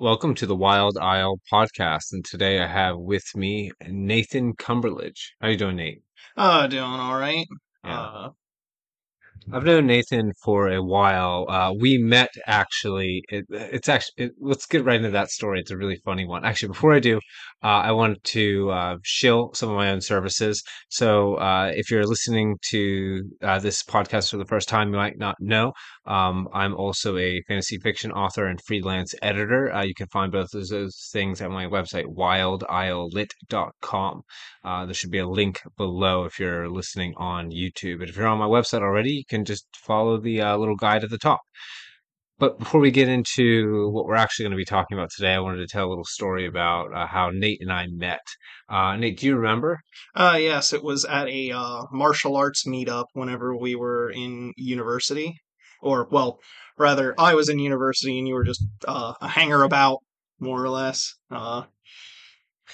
Welcome to the Wild Isle podcast, and today I have with me Nathan Cumberledge. How you doing, Nate? Uh, doing all right. Yeah. Uh, I've known Nathan for a while. Uh, we met actually. It, it's actually. It, let's get right into that story. It's a really funny one. Actually, before I do, uh, I wanted to uh, shill some of my own services. So, uh, if you're listening to uh, this podcast for the first time, you might not know. Um, I'm also a fantasy fiction author and freelance editor. Uh, you can find both of those things at my website, wildislet.com. Uh, there should be a link below if you're listening on YouTube. But if you're on my website already, you can just follow the uh, little guide at the top. But before we get into what we're actually going to be talking about today, I wanted to tell a little story about uh, how Nate and I met. Uh, Nate, do you remember? uh, yes, it was at a uh, martial arts meetup whenever we were in university, or well, rather, I was in university and you were just uh, a hanger about, more or less. Uh,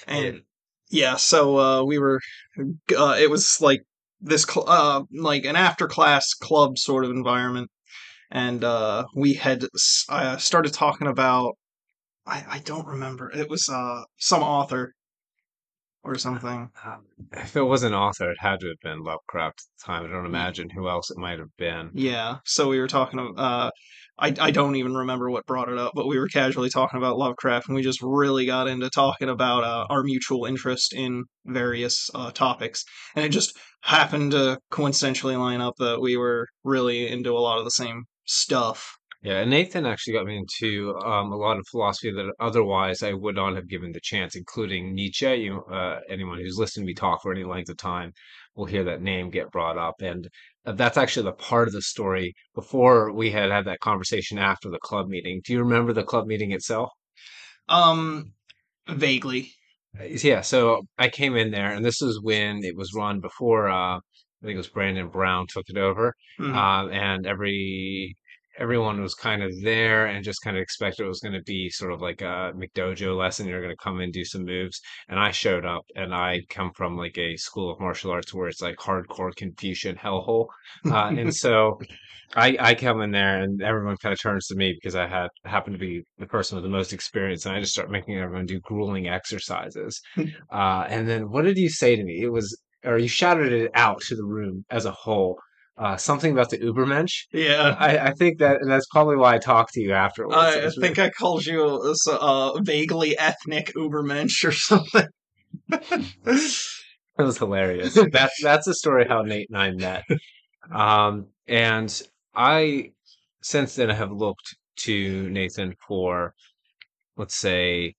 and yeah, so uh, we were. Uh, it was like this, cl- uh, like an after class club sort of environment, and uh, we had uh, started talking about. I, I don't remember. It was uh, some author or something. Uh, if it was an author, it had to have been Lovecraft at the time. I don't imagine who else it might have been. Yeah, so we were talking. of- Uh, I I don't even remember what brought it up, but we were casually talking about Lovecraft, and we just really got into talking about uh, our mutual interest in various uh, topics, and it just happened to coincidentally line up that we were really into a lot of the same stuff. Yeah, and Nathan actually got me into um, a lot of philosophy that otherwise I would not have given the chance, including Nietzsche. You, uh, anyone who's listened to me talk for any length of time will hear that name get brought up, and that's actually the part of the story before we had had that conversation after the club meeting. Do you remember the club meeting itself? Um, vaguely. Uh, Yeah, so I came in there, and this is when it was run before uh, I think it was Brandon Brown took it over, Mhm. um, and every everyone was kind of there and just kind of expected it was going to be sort of like a McDojo lesson. You're going to come and do some moves, and I showed up, and I come from like a school of martial arts where it's like hardcore Confucian hellhole, uh, and so. I, I come in there and everyone kind of turns to me because I had happened to be the person with the most experience, and I just start making everyone do grueling exercises. Uh, and then what did you say to me? It was, or you shouted it out to the room as a whole. Uh, something about the Ubermensch. yeah. I, I think that, and that's probably why I talked to you afterwards. I, I think I called you a, s- a vaguely ethnic Ubermensch or something. It was hilarious. That's that's the story how Nate and I met. Um, and I since then have looked to Nathan for, let's say,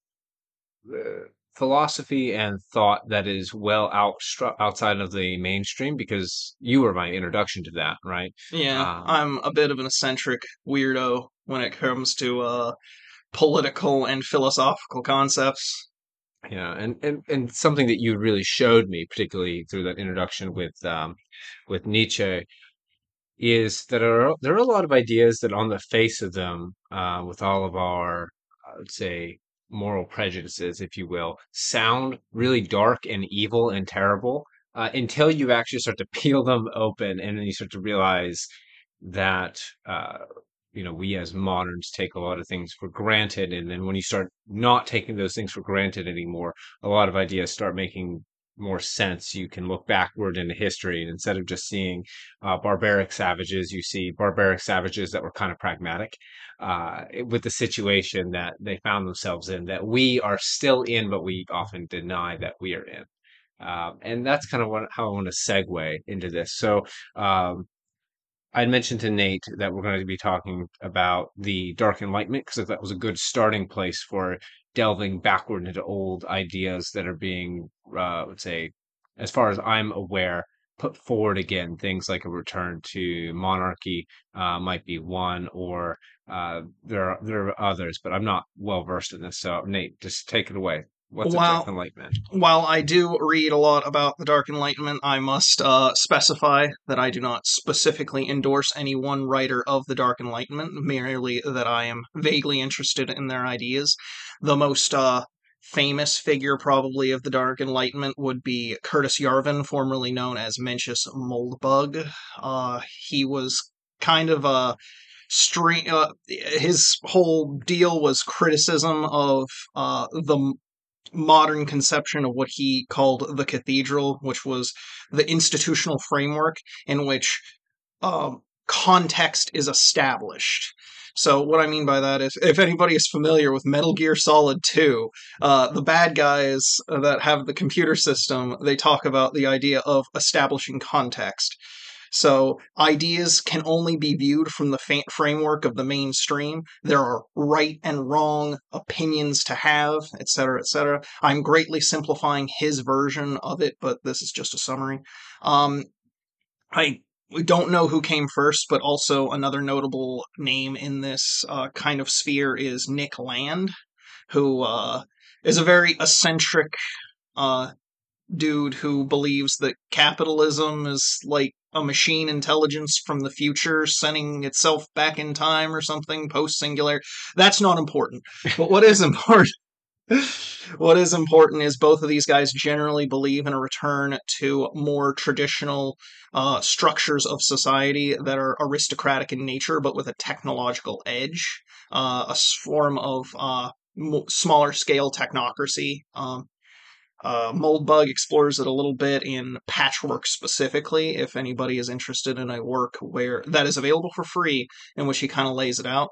uh, philosophy and thought that is well out outside of the mainstream because you were my introduction to that, right? Yeah, Um, I'm a bit of an eccentric weirdo when it comes to uh, political and philosophical concepts. Yeah, and, and and something that you really showed me, particularly through that introduction with um, with Nietzsche, is that there are, there are a lot of ideas that, on the face of them, uh, with all of our, I would say, moral prejudices, if you will, sound really dark and evil and terrible uh, until you actually start to peel them open, and then you start to realize that. Uh, you know, we as moderns take a lot of things for granted. And then when you start not taking those things for granted anymore, a lot of ideas start making more sense. You can look backward into history, and instead of just seeing uh, barbaric savages, you see barbaric savages that were kind of pragmatic uh, with the situation that they found themselves in, that we are still in, but we often deny that we are in. Um, and that's kind of what, how I want to segue into this. So, um, I mentioned to Nate that we're going to be talking about the Dark Enlightenment because that was a good starting place for delving backward into old ideas that are being, uh, let's say, as far as I'm aware, put forward again. Things like a return to monarchy uh, might be one, or uh, there are there are others, but I'm not well versed in this. So Nate, just take it away. What's a Dark Enlightenment? while I do read a lot about the Dark Enlightenment, I must uh, specify that I do not specifically endorse any one writer of the Dark Enlightenment, merely that I am vaguely interested in their ideas. The most uh, famous figure, probably, of the Dark Enlightenment would be Curtis Yarvin, formerly known as Mencius Moldbug. Uh, he was kind of a stream. Uh, his whole deal was criticism of uh, the modern conception of what he called the cathedral, which was the institutional framework in which um, context is established. So what I mean by that is, if anybody is familiar with Metal Gear Solid 2, uh, the bad guys that have the computer system, they talk about the idea of establishing context. So ideas can only be viewed from the fa- framework of the mainstream. There are right and wrong opinions to have, etc., etc. I'm greatly simplifying his version of it, but this is just a summary. Um, I we don't know who came first, but also another notable name in this uh, kind of sphere is Nick Land, who uh, is a very eccentric uh, dude who believes that capitalism is like a machine intelligence from the future sending itself back in time or something post singular. That's not important. But what is important what is important is both of these guys generally believe in a return to more traditional uh, structures of society that are aristocratic in nature, but with a technological edge, uh, a form of uh, smaller scale technocracy. Um, uh, Moldbug explores it a little bit in Patchwork specifically. If anybody is interested in a work where that is available for free, in which he kind of lays it out.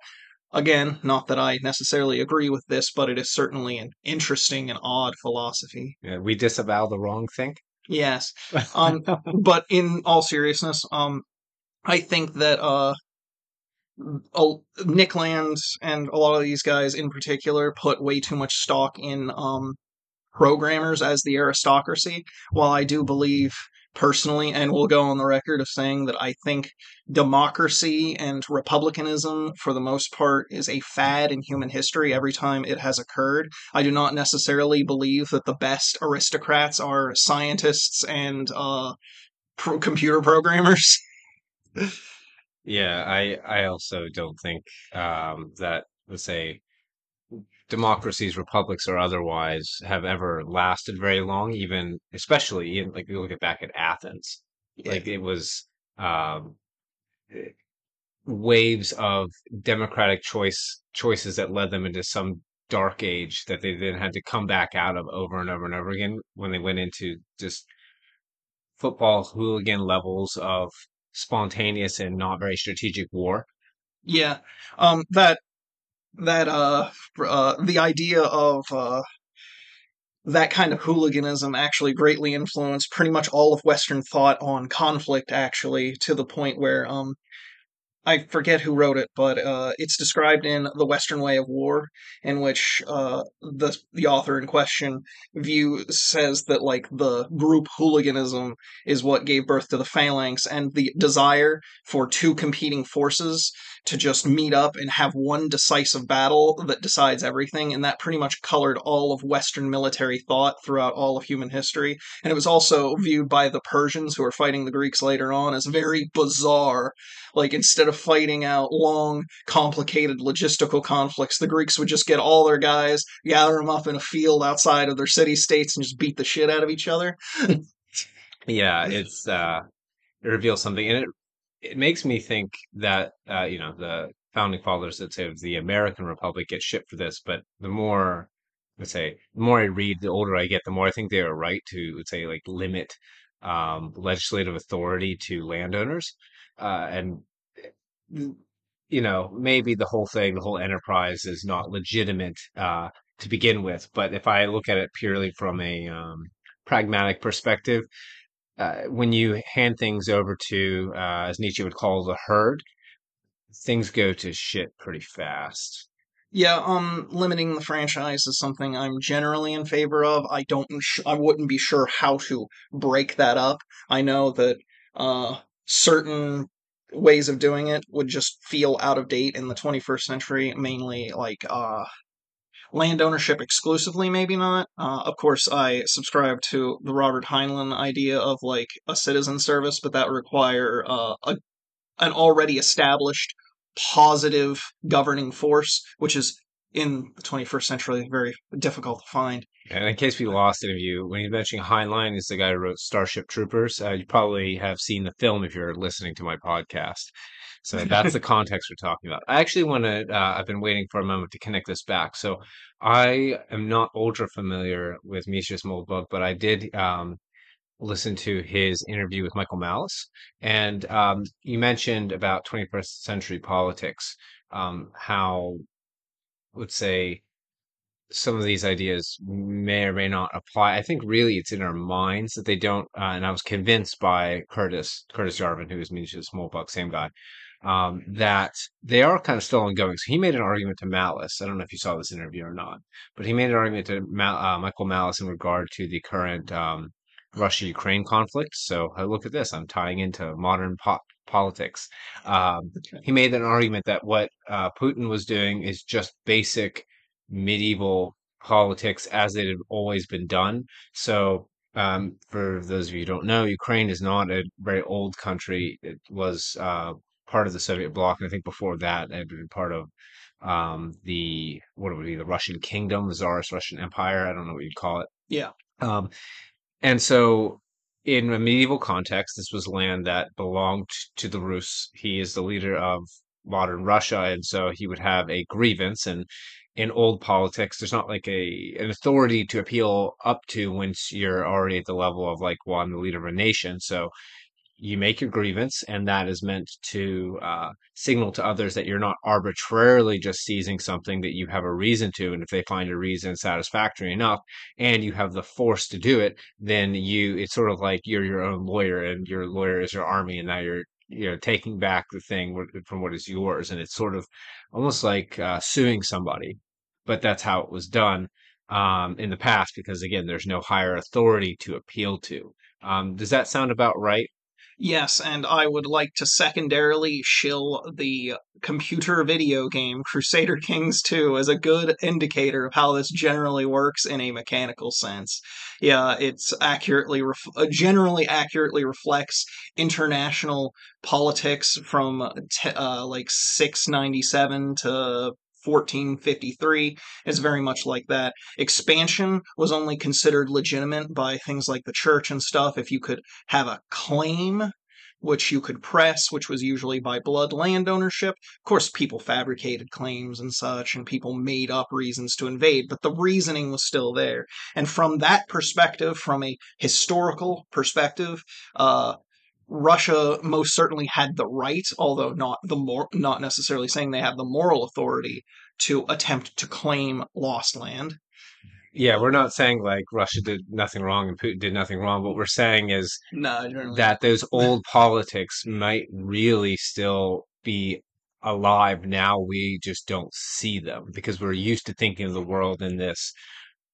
Again, not that I necessarily agree with this, but it is certainly an interesting and odd philosophy. Yeah, we disavow the wrong thing. Yes. Um, but in all seriousness, um, I think that uh, Nick Land and a lot of these guys in particular put way too much stock in um, programmers as the aristocracy. While I do believe personally, and will go on the record of saying that I think democracy and republicanism, for the most part, is a fad in human history every time it has occurred. I do not necessarily believe that the best aristocrats are scientists and uh, pro- computer programmers. yeah, I I also don't think um, that let's say democracies, republics, or otherwise, have ever lasted very long. Even especially in, like you look at back at Athens, yeah. like it was um, waves of democratic choice choices that led them into some dark age that they then had to come back out of over and over and over again when they went into just football hooligan levels of spontaneous and not very strategic war. Yeah, um, that that uh, uh the idea of uh that kind of hooliganism actually greatly influenced pretty much all of Western thought on conflict, actually, to the point where um, I forget who wrote it, but uh, it's described in The Western Way of War, in which uh, the the author in question view says that like the group hooliganism is what gave birth to the phalanx, and the desire for two competing forces to just meet up and have one decisive battle that decides everything, and that pretty much colored all of Western military thought throughout all of human history. And it was also viewed by the Persians, who are fighting the Greeks later on, as very bizarre. Like instead of fighting out long, complicated logistical conflicts. The Greeks would just get all their guys, gather them up in a field outside of their city states, and just beat the shit out of each other. yeah, it's uh, it reveals something, and it it makes me think that uh, you know the founding fathers that say of the American Republic get shit for this, but the more let's say the more I read, the older I get, the more I think they are right to let's say like limit um, legislative authority to landowners. Uh, and you know, maybe the whole thing, the whole enterprise is not legitimate uh, to begin with. But if I look at it purely from a um, pragmatic perspective, uh, when you hand things over to, uh, as Nietzsche would call the herd, things go to shit pretty fast. Yeah, um, limiting the franchise is something I'm generally in favor of. I don't, I wouldn't be sure how to break that up. I know that uh, certain ways of doing it would just feel out of date in the 21st century, mainly like uh, land ownership exclusively, maybe not. Uh, of course, I subscribe to the Robert Heinlein idea of like a citizen service, but that would require uh, a, an already established positive governing force, which is in the 21st century very difficult to find. And in case we lost any of you, when he's mentioning Heinlein, is the guy who wrote Starship Troopers. Uh, you probably have seen the film if you're listening to my podcast. So that's the context we're talking about. I actually want to, uh, I've been waiting for a moment to connect this back. So I am not ultra familiar with Mencius Moldbug, but I did um, listen to his interview with Michael Malice. And um, you mentioned about 21st century politics, um, how, let's say, some of these ideas may or may not apply. I think really it's in our minds that they don't. Uh, and I was convinced by Curtis Curtis Yarvin, who is Mencius Moldbug, same guy, um, that they are kind of still ongoing. So he made an argument to Malice. I don't know if you saw this interview or not, but he made an argument to Mal- uh, Michael Malice in regard to the current um, Russia Ukraine conflict. So uh, look at this. I'm tying into modern po- politics. Um, he made an argument that what uh, Putin was doing is just basic medieval politics as it had always been done. So, um, for those of you who don't know, Ukraine is not a very old country. It was uh, part of the Soviet bloc, and I think before that, it had been part of um, the what would be the Russian kingdom, the Tsarist Russian Empire. I don't know what you'd call it. Yeah. Um, and so, in a medieval context, this was land that belonged to the Rus. He is the leader of modern Russia, and so he would have a grievance. And in old politics, there's not like a an authority to appeal up to once you're already at the level of like, well, I'm the leader of a nation. So you make your grievance, and that is meant to uh, signal to others that you're not arbitrarily just seizing something that you have a reason to. And if they find a reason satisfactory enough, and you have the force to do it, then you it's sort of like you're your own lawyer, and your lawyer is your army, and now you're you know taking back the thing from what is yours, and it's sort of almost like uh, suing somebody. But that's how it was done um, in the past, because again, there's no higher authority to appeal to. Um, does that sound about right? Yes, and I would like to secondarily shill the computer video game Crusader Kings 2 as a good indicator of how this generally works in a mechanical sense. Yeah, it's accurately ref- uh, generally accurately reflects international politics from t- uh, like 697 to 1453 is very much like that. Expansion was only considered legitimate by things like the church and stuff if you could have a claim which you could press, which was usually by blood land ownership. Of course, people fabricated claims and such, and people made up reasons to invade, but the reasoning was still there. And from that perspective, from a historical perspective, uh, Russia most certainly had the right, although not the more, not necessarily saying they have the moral authority to attempt to claim lost land. Yeah, we're not saying like Russia did nothing wrong and Putin did nothing wrong. What we're saying is no, that those old politics might really still be alive now. We just don't see them because we're used to thinking of the world in this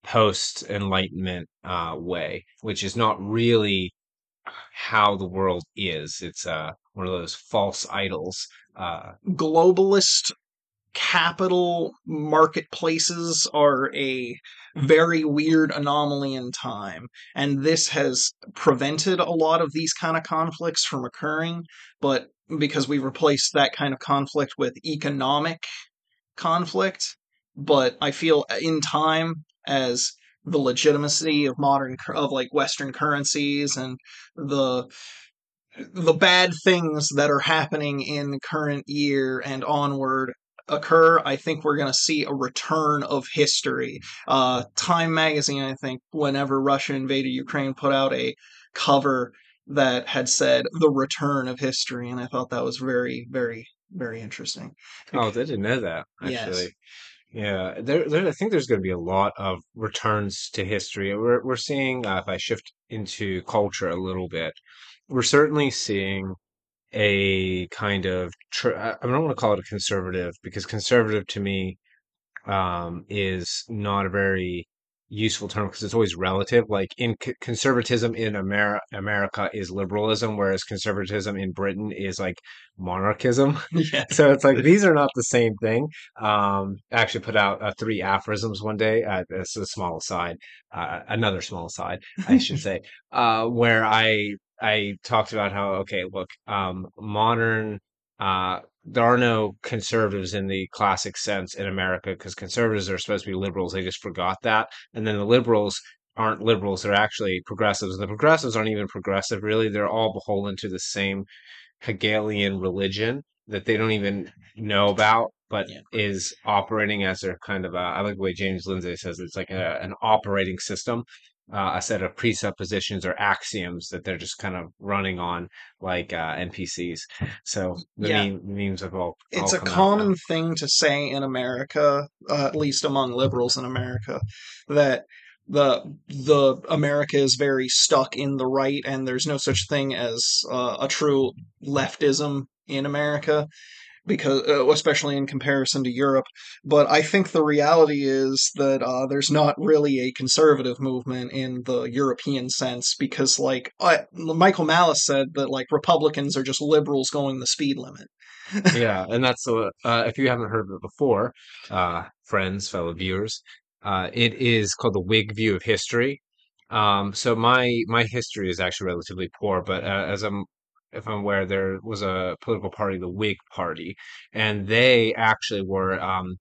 post Enlightenment uh, way, which is not really how the world is. It's uh, one of those false idols. Uh, Globalist capital marketplaces are a very weird anomaly in time and this has prevented a lot of these kind of conflicts from occurring but because we replaced that kind of conflict with economic conflict but i feel in time as the legitimacy of modern of like western currencies and the the bad things that are happening in the current year and onward occur, I think we're going to see a return of history. Uh, Time magazine, I think, whenever Russia invaded Ukraine, put out a cover that had said the return of history, and I thought that was very, very, very interesting. Oh, I didn't know that actually. Yes. Yeah, there, there, I think there's going to be a lot of returns to history. We're we're seeing uh, if I shift into culture a little bit, we're certainly seeing a kind of tr- I don't want to call it a conservative because conservative to me um, is not a very useful term because it's always relative. Like in c- conservatism in America, America is liberalism, whereas conservatism in Britain is like monarchism. Yeah. so it's like these are not the same thing. Um, I actually put out uh, three aphorisms one day. Uh, it's a small aside, uh, another small aside, I should say, uh, where I I talked about how okay, look, um, modern uh, there are no conservatives in the classic sense in America because conservatives are supposed to be liberals. They just forgot that. And then the liberals aren't liberals, they're actually progressives. The progressives aren't even progressive, really. They're all beholden to the same Hegelian religion that they don't even know about, but Yeah. is operating as their kind of a, I like the way James Lindsay says it's like a, an operating system, uh, a set of presuppositions or axioms that they're just kind of running on like uh, NPCs. So the Yeah. meme, memes have all. it's all a common thing to say in America, uh, at least among liberals in America, that the the America is very stuck in the right, and there's no such thing as uh, a true leftism in America, because uh, especially in comparison to Europe. But I think the reality is that uh, there's not really a conservative movement in the European sense, because like I, Michael Malice said that like Republicans are just liberals going the speed limit. yeah, and that's uh, uh, if you haven't heard of it before, uh, friends, fellow viewers, uh, it is called the Whig view of history. Um, so my my history is actually relatively poor, but uh, as I'm if I'm aware, there was a political party, the Whig Party, and they actually were, um,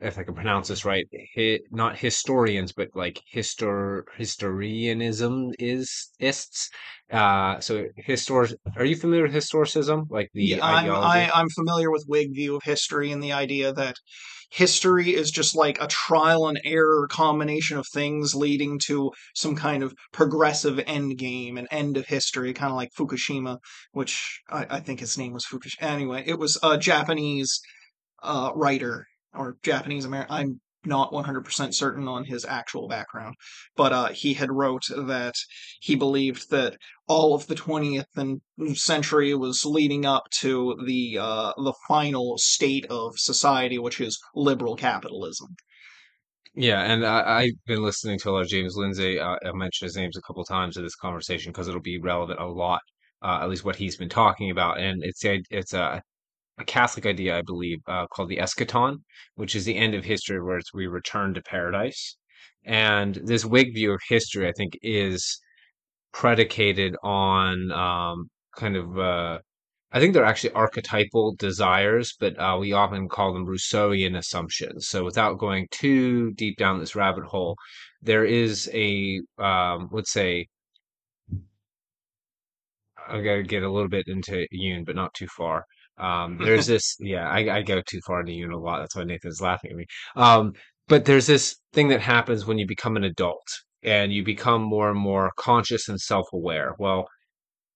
if I can pronounce this right, hi, not historians, but like histor historianism is ists. Uh, so histor. Are you familiar with historicism, like the Yeah, I'm ideology? I, I'm familiar with Whig view of history and the idea that history is just like a trial and error combination of things leading to some kind of progressive end game, an end of history, kind of like Fukushima, which I, I think his name was Fukushima. Anyway, it was a Japanese uh, writer or Japanese American. I'm not 100% certain on his actual background, but uh, he had wrote that he believed that all of the 20th and century was leading up to the uh, the final state of society, which is liberal capitalism. Yeah, and I, I've been listening to a lot of James Lindsay. Uh, I mentioned his names a couple times in this conversation because it'll be relevant a lot, uh, at least what he's been talking about. And it's it's a, a Catholic idea, I believe, uh, called the eschaton, which is the end of history, where it's we return to paradise. And this Whig view of history, I think, is predicated on um, kind of uh, I think they're actually archetypal desires, but uh, we often call them Rousseauian assumptions. So without going too deep down this rabbit hole, there is a um, let's say I gotta get a little bit into Jung, but not too far. Um, there's this, yeah, I, I go too far into Jung a lot. That's why Nathan's laughing at me. Um, but there's this thing that happens when you become an adult and you become more and more conscious and self-aware. Well,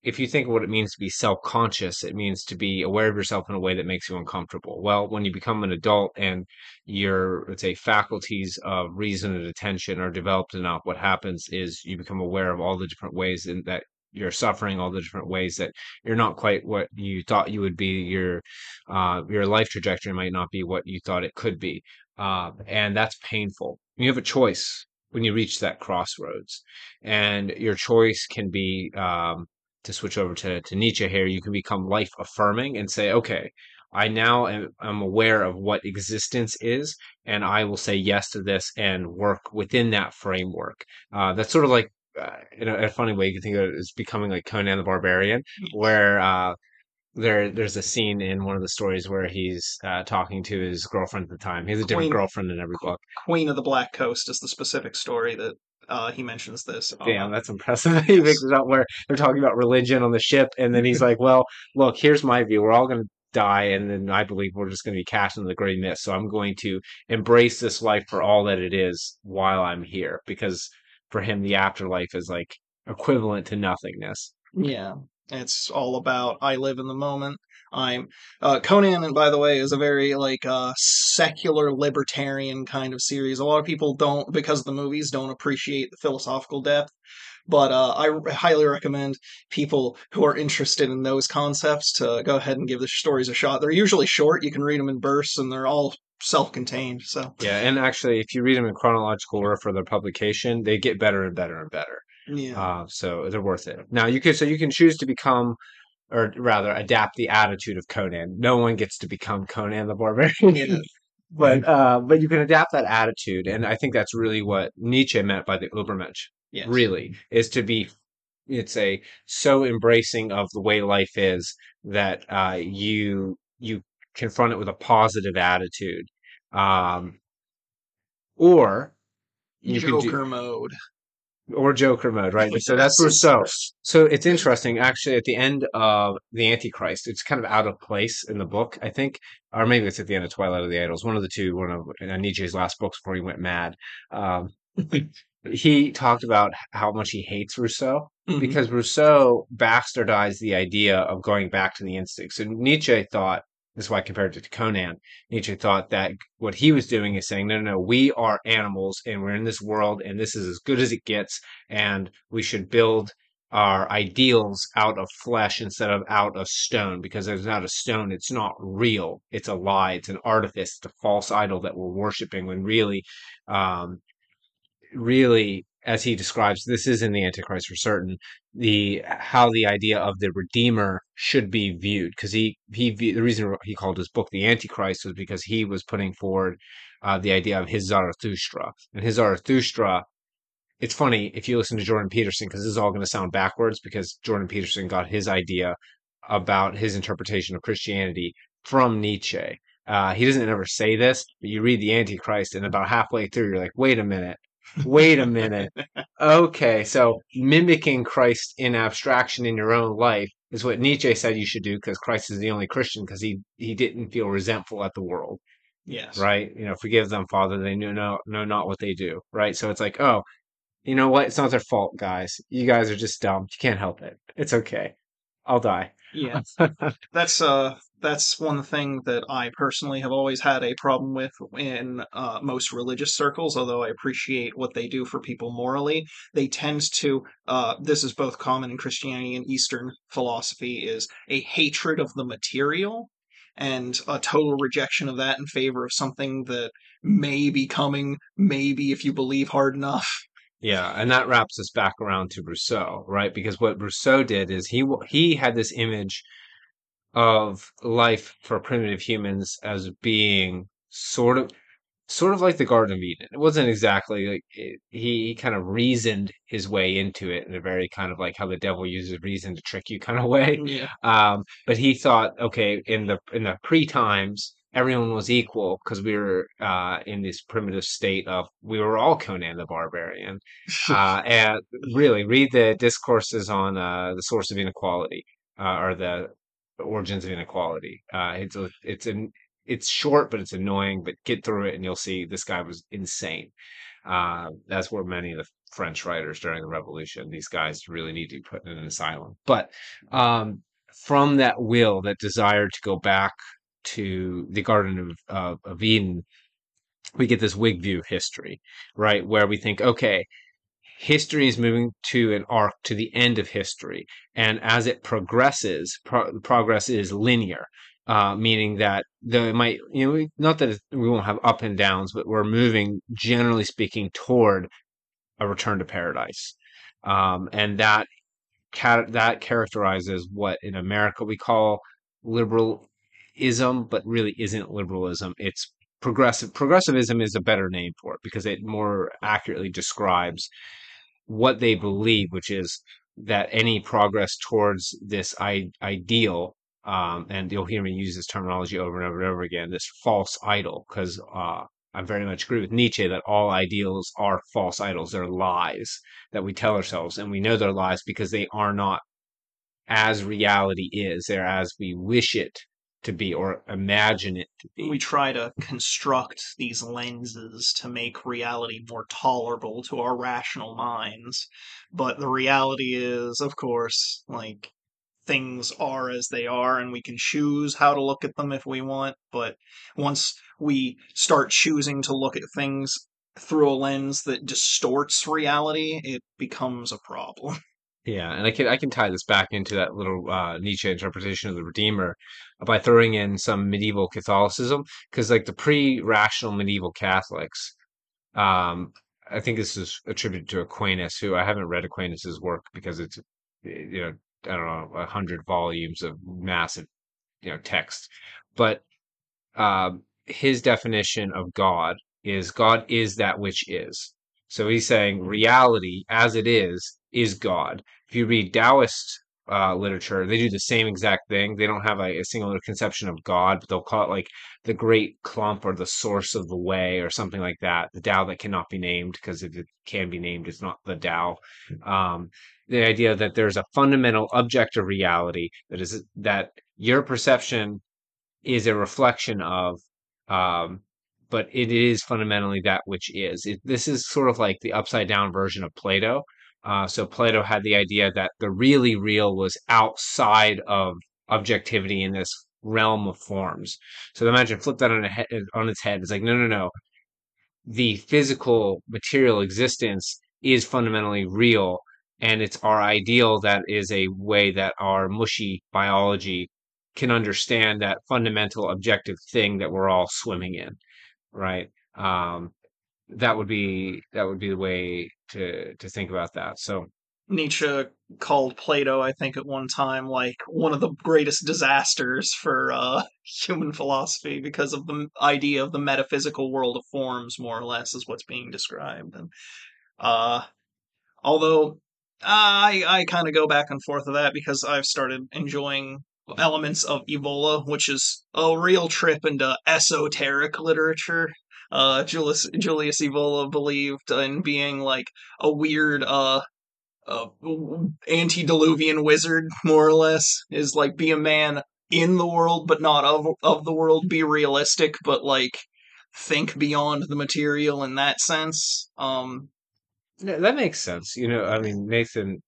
if you think of what it means to be self-conscious, it means to be aware of yourself in a way that makes you uncomfortable. Well, when you become an adult and your, let's say, faculties of reason and attention are developed enough, what happens is you become aware of all the different ways in that you're suffering, all the different ways that you're not quite what you thought you would be. Your, uh, your life trajectory might not be what you thought it could be. Uh, and that's painful. You have a choice when you reach that crossroads, and your choice can be, um, to switch over to, to Nietzsche here, you can become life affirming and say, okay, I now am, am aware of what existence is, and I will say yes to this and work within that framework. Uh, that's sort of like, uh, in a, a funny way, you can think of it as becoming like Conan the Barbarian, where uh, there there's a scene in one of the stories where he's uh, talking to his girlfriend at the time. He has a different girlfriend in every book. Queen of the Black Coast is the specific story that uh, he mentions this. Damn, Uh, that's impressive. he makes it out where they're talking about religion on the ship, and then he's like, "Well, look, here's my view. We're all going to die, and then I believe we're just going to be cast into the gray mist. So I'm going to embrace this life for all that it is while I'm here, because for him, the afterlife is like equivalent to nothingness. Yeah, it's all about I live in the moment. I'm uh, Conan, and by the way, is a very like uh, secular libertarian kind of series. A lot of people don't, because of the movies, don't appreciate the philosophical depth. But uh, I highly recommend people who are interested in those concepts to go ahead and give the stories a shot. They're usually short; you can read them in bursts, and they're all self-contained. So Yeah, and actually, if you read them in chronological order for their publication, they get better and better and better. yeah, Uh, so they're worth it. Now you can so you can choose to become, or rather, adapt the attitude of Conan. No one gets to become Conan the Barbarian. yeah, but uh, but you can adapt that attitude, and I think that's really what Nietzsche meant by the Übermensch. yes. Really, is to be, it's a so embracing of the way life is that uh, you you confront it with a positive attitude. Um, or you could do, Joker mode. or Joker mode, right? So that's Rousseau. So it's interesting, actually, at the end of the Antichrist, it's kind of out of place in the book, I think, or maybe it's at the end of Twilight of the Idols, one of the two, one of Nietzsche's last books before he went mad. Um, he talked about how much he hates Rousseau Mhm. because Rousseau bastardized the idea of going back to the instincts. And Nietzsche thought, this is why I compared it to Conan. Nietzsche thought that what he was doing is saying, no, no, no, we are animals and we're in this world and this is as good as it gets. And we should build our ideals out of flesh instead of out of stone because there's not a stone. It's not real. It's a lie. It's an artifice. It's a false idol that we're worshiping when really, um, really, as he describes, this is in the Antichrist for certain. The how the idea of the Redeemer should be viewed, because he he the reason he called his book the Antichrist was because he was putting forward uh, the idea of his Zarathustra, and his Zarathustra. It's funny if you listen to Jordan Peterson, because this is all going to sound backwards, because Jordan Peterson got his idea about his interpretation of Christianity from Nietzsche. Uh, he doesn't ever say this, but you read the Antichrist, and about halfway through, you're like, wait a minute, wait a minute. Okay, so mimicking Christ in abstraction in your own life is what Nietzsche said you should do because Christ is the only Christian because he he didn't feel resentful at the world, Yes. right? You know, forgive them, Father, they know no know not what they do, right? So it's like, oh, you know what? It's not their fault, guys. You guys are just dumb. You can't help it. It's okay. I'll die. Yeah. that's uh that's one thing that I personally have always had a problem with in uh, most religious circles. Although I appreciate what they do for people morally, they tend to. Uh, this is both common in Christianity and Eastern philosophy: is a hatred of the material and a total rejection of that in favor of something that may be coming. Maybe if you believe hard enough. Yeah, and that wraps us back around to Rousseau, right? Because what Rousseau did is he he had this image of life for primitive humans as being sort of sort of like the Garden of Eden. It wasn't exactly like it, he, he kind of reasoned his way into it in a very kind of like how the devil uses reason to trick you kind of way. Yeah. Um, but he thought, okay, in the in the pre times, everyone was equal because we were uh, in this primitive state of we were all Conan the Barbarian. Uh, and really, read the discourses on uh, the source of inequality uh, or the origins of inequality. Uh, it's a, it's an it's short, but it's annoying. But get through it, and you'll see this guy was insane. Uh, that's where many of the French writers during the Revolution, these guys really need to be put in an asylum. But um, from that will, that desire to go back to the Garden of, of, of Eden, we get this Whig view history, right? Where we think, okay, history is moving to an arc to the end of history. And as it progresses, pro- progress is linear. Uh, meaning that the it might you know not that we won't have up and downs, but we're moving generally speaking toward a return to paradise, um, and that that characterizes what in America we call liberalism, but really isn't liberalism. It's progressive. Progressivism is a better name for it because it more accurately describes what they believe, which is that any progress towards this I- ideal, um, and you'll hear me use this terminology over and over and over again, this false idol, because uh, I very much agree with Nietzsche that all ideals are false idols. They're lies that we tell ourselves, and we know they're lies because they are not as reality is. They're as we wish it to be or imagine it to be. we try to construct these lenses to make reality more tolerable to our rational minds. But the reality is, of course, like things are as they are, and we can choose how to look at them if we want. But once we start choosing to look at things through a lens that distorts reality, it becomes a problem. Yeah, and I can I can tie this back into that little uh, Nietzsche interpretation of the Redeemer by throwing in some medieval Catholicism, because like the pre-rational medieval Catholics, um, I think this is attributed to Aquinas, who I haven't read Aquinas's work because it's you know I don't know a hundred volumes of massive you know text, but um, his definition of God is God is that which is. So he's saying reality as it is is God. If you read Taoist uh, literature, they do the same exact thing. They don't have a, a singular conception of God, but they'll call it like the great clump or the source of the way or something like that. The Tao that cannot be named because if it can be named, it's not the Tao. Um, the idea that there's a fundamental objective reality that is that your perception is a reflection of um, but it is fundamentally that which is. It, this is sort of like the upside down version of Plato. Uh, so Plato had the idea that the really real was outside of objectivity in this realm of forms. So imagine flip that on, head, on its head. It's like no, no, no. The physical material existence is fundamentally real, and it's our ideal that is a way that our mushy biology can understand that fundamental objective thing that we're all swimming in right? Um, that would be that would be the way to to think about that. So Nietzsche called Plato, I think, at one time like one of the greatest disasters for uh, human philosophy because of the idea of the metaphysical world of forms, more or less, is what's being described. And uh, although I I kind of go back and forth of that because I've started enjoying elements of Evola, which is a real trip into esoteric literature. Uh, Julius Julius Evola believed in being like a weird uh, uh antediluvian wizard, more or less. Is like be a man in the world, but not of of the world. Be realistic, but like think beyond the material in that sense. Um, yeah, that makes sense. You know, I mean, Nathan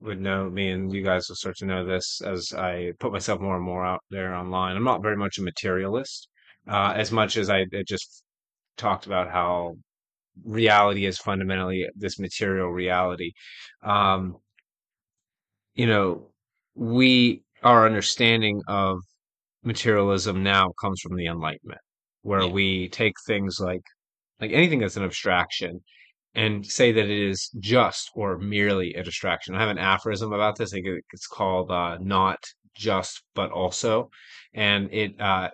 would know me and you guys will start to know this as I put myself more and more out there online. I'm not very much a materialist, uh, as much as I, I just talked about how reality is fundamentally this material reality. Um, you know, we, our understanding of materialism now comes from the Enlightenment, where yeah. we take things like, like anything that's an abstraction and say that it is just or merely a distraction. I have an aphorism about this. I think it's called uh, "not just but also," and it uh,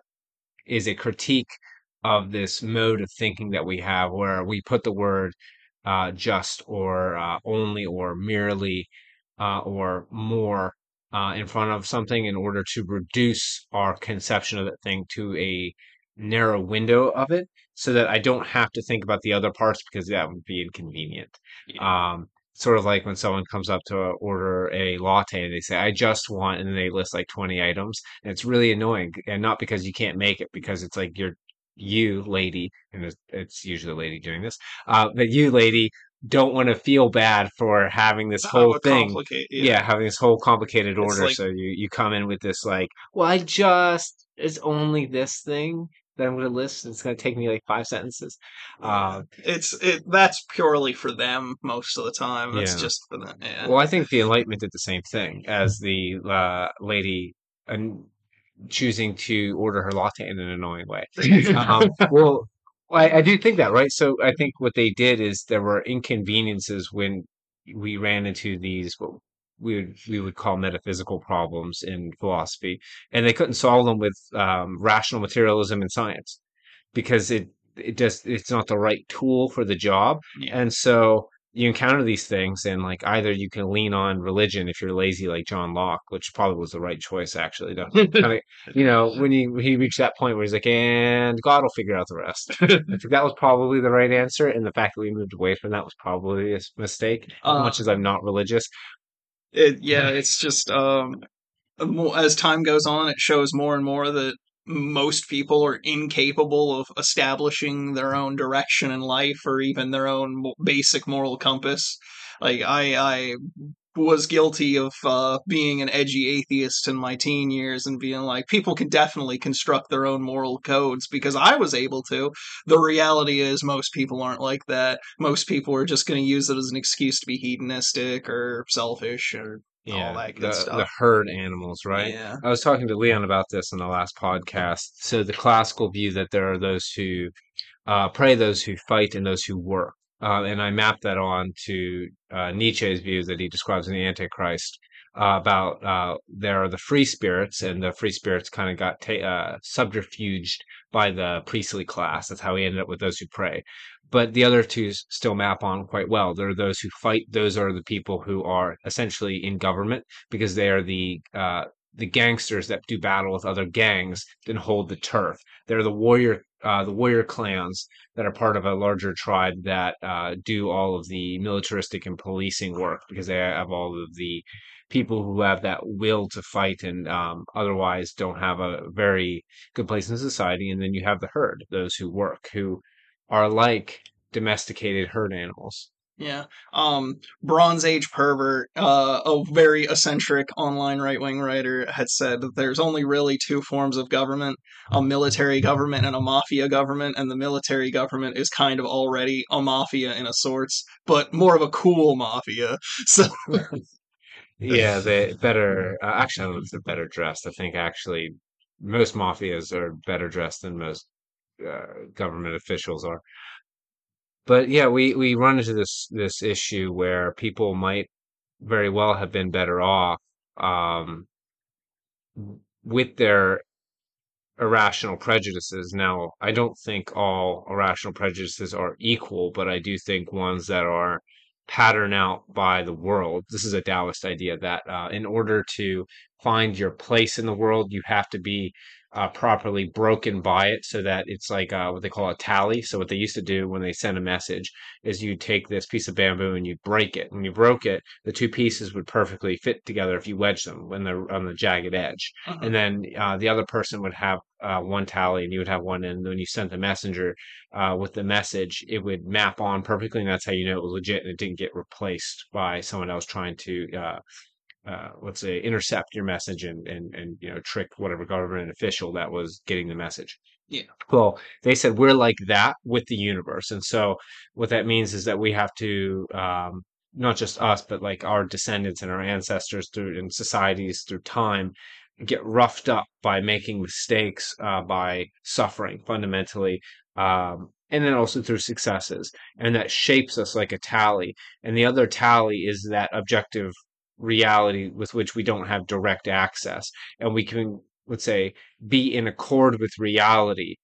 is a critique of this mode of thinking that we have, where we put the word uh, "just" or uh, "only" or "merely" uh, or "more." Uh, in front of something in order to reduce our conception of that thing to a narrow window of it so that I don't have to think about the other parts because that would be inconvenient. Yeah. Um, sort of like when someone comes up to order a latte and they say, I just want, and then they list like 20 items. And it's really annoying. And not because you can't make it, because it's like you're, you lady, and it's, it's usually a lady doing this, uh, but you lady don't want to feel bad for having this whole thing. Yeah. yeah. having this whole complicated order. Like, so you, you come in with this like, well, I just, it's only this thing that I'm going to list. and It's going to take me like five sentences. Uh, it's it that's purely for them most of the time. It's yeah. just for them. Yeah. Well, I think the Enlightenment did the same thing as the uh, lady and choosing to order her latte in an annoying way. um, well, I, I do think that, right? So I think what they did is there were inconveniences when we ran into these what we would we would call metaphysical problems in philosophy, and they couldn't solve them with um, rational materialism and science because it it just it's not the right tool for the job, yeah. and so you encounter these things and like either you can lean on religion if you're lazy like John Locke, which probably was the right choice actually. Don't kind of you know when he he reached that point where he's like, and God will figure out the rest. I think that was probably the right answer, and the fact that we moved away from that was probably a mistake. Uh, as much as I'm not religious, it, yeah, it's just um, as time goes on, it shows more and more that most people are incapable of establishing their own direction in life or even their own basic moral compass. Like I, I was guilty of uh, being an edgy atheist in my teen years and being like, people can definitely construct their own moral codes because I was able to. The reality is, most people aren't like that. Most people are just going to use it as an excuse to be hedonistic or selfish or yeah, all that good the, stuff. The herd animals, right? Yeah. I was talking to Leon about this in the last podcast. So the classical view that there are those who uh, pray, those who fight, and those who work. Uh, and I mapped that on to uh, Nietzsche's views that he describes in the Antichrist uh, about uh, there are the free spirits, and the free spirits kind of got ta- uh, subterfuged by the priestly class. That's how he ended up with those who pray. But the other two still map on quite well. There are those who fight. Those are the people who are essentially in government because they are the uh, the gangsters that do battle with other gangs and hold the turf. They're the warrior uh, the warrior clans that are part of a larger tribe that uh, do all of the militaristic and policing work because they have all of the people who have that will to fight and um, otherwise don't have a very good place in society. And then you have the herd, those who work, who are like domesticated herd animals. Yeah. Um, Bronze Age pervert, uh, a very eccentric online right wing writer, had said that there's only really two forms of government a military government and a mafia government, and the military government is kind of already a mafia in a sorts, but more of a cool mafia. So. yeah, they better. Uh, actually, I don't know if they're better dressed. I think actually most mafias are better dressed than most uh, government officials are but yeah, we we run into this this issue where people might very well have been better off um, with their irrational prejudices. Now, I don't think all irrational prejudices are equal, but I do think ones that are patterned out by the world. This is a Taoist idea that uh, in order to find your place in the world, you have to be uh, properly broken by it so that it's like uh, what they call a tally. So what they used to do when they send a message is you take this piece of bamboo and you break it. When you broke it, the two pieces would perfectly fit together if you wedge them when they're on the jagged edge. Uh-huh. And then uh, the other person would have uh, one tally and you would have one. And when you sent the messenger uh, with the message, it would map on perfectly. And that's how you know it was legit and it didn't get replaced by someone else trying to uh, let's say intercept your message and, and and you know trick whatever government official that was getting the message. Yeah. Well they said we're like that with the universe. And so what that means is that we have to um, not just us but like our descendants and our ancestors through in societies through time get roughed up by making mistakes uh, by suffering fundamentally um, and then also through successes. And that shapes us like a tally. And the other tally is that objective reality with which we don't have direct access. And we can, let's say, be in accord with reality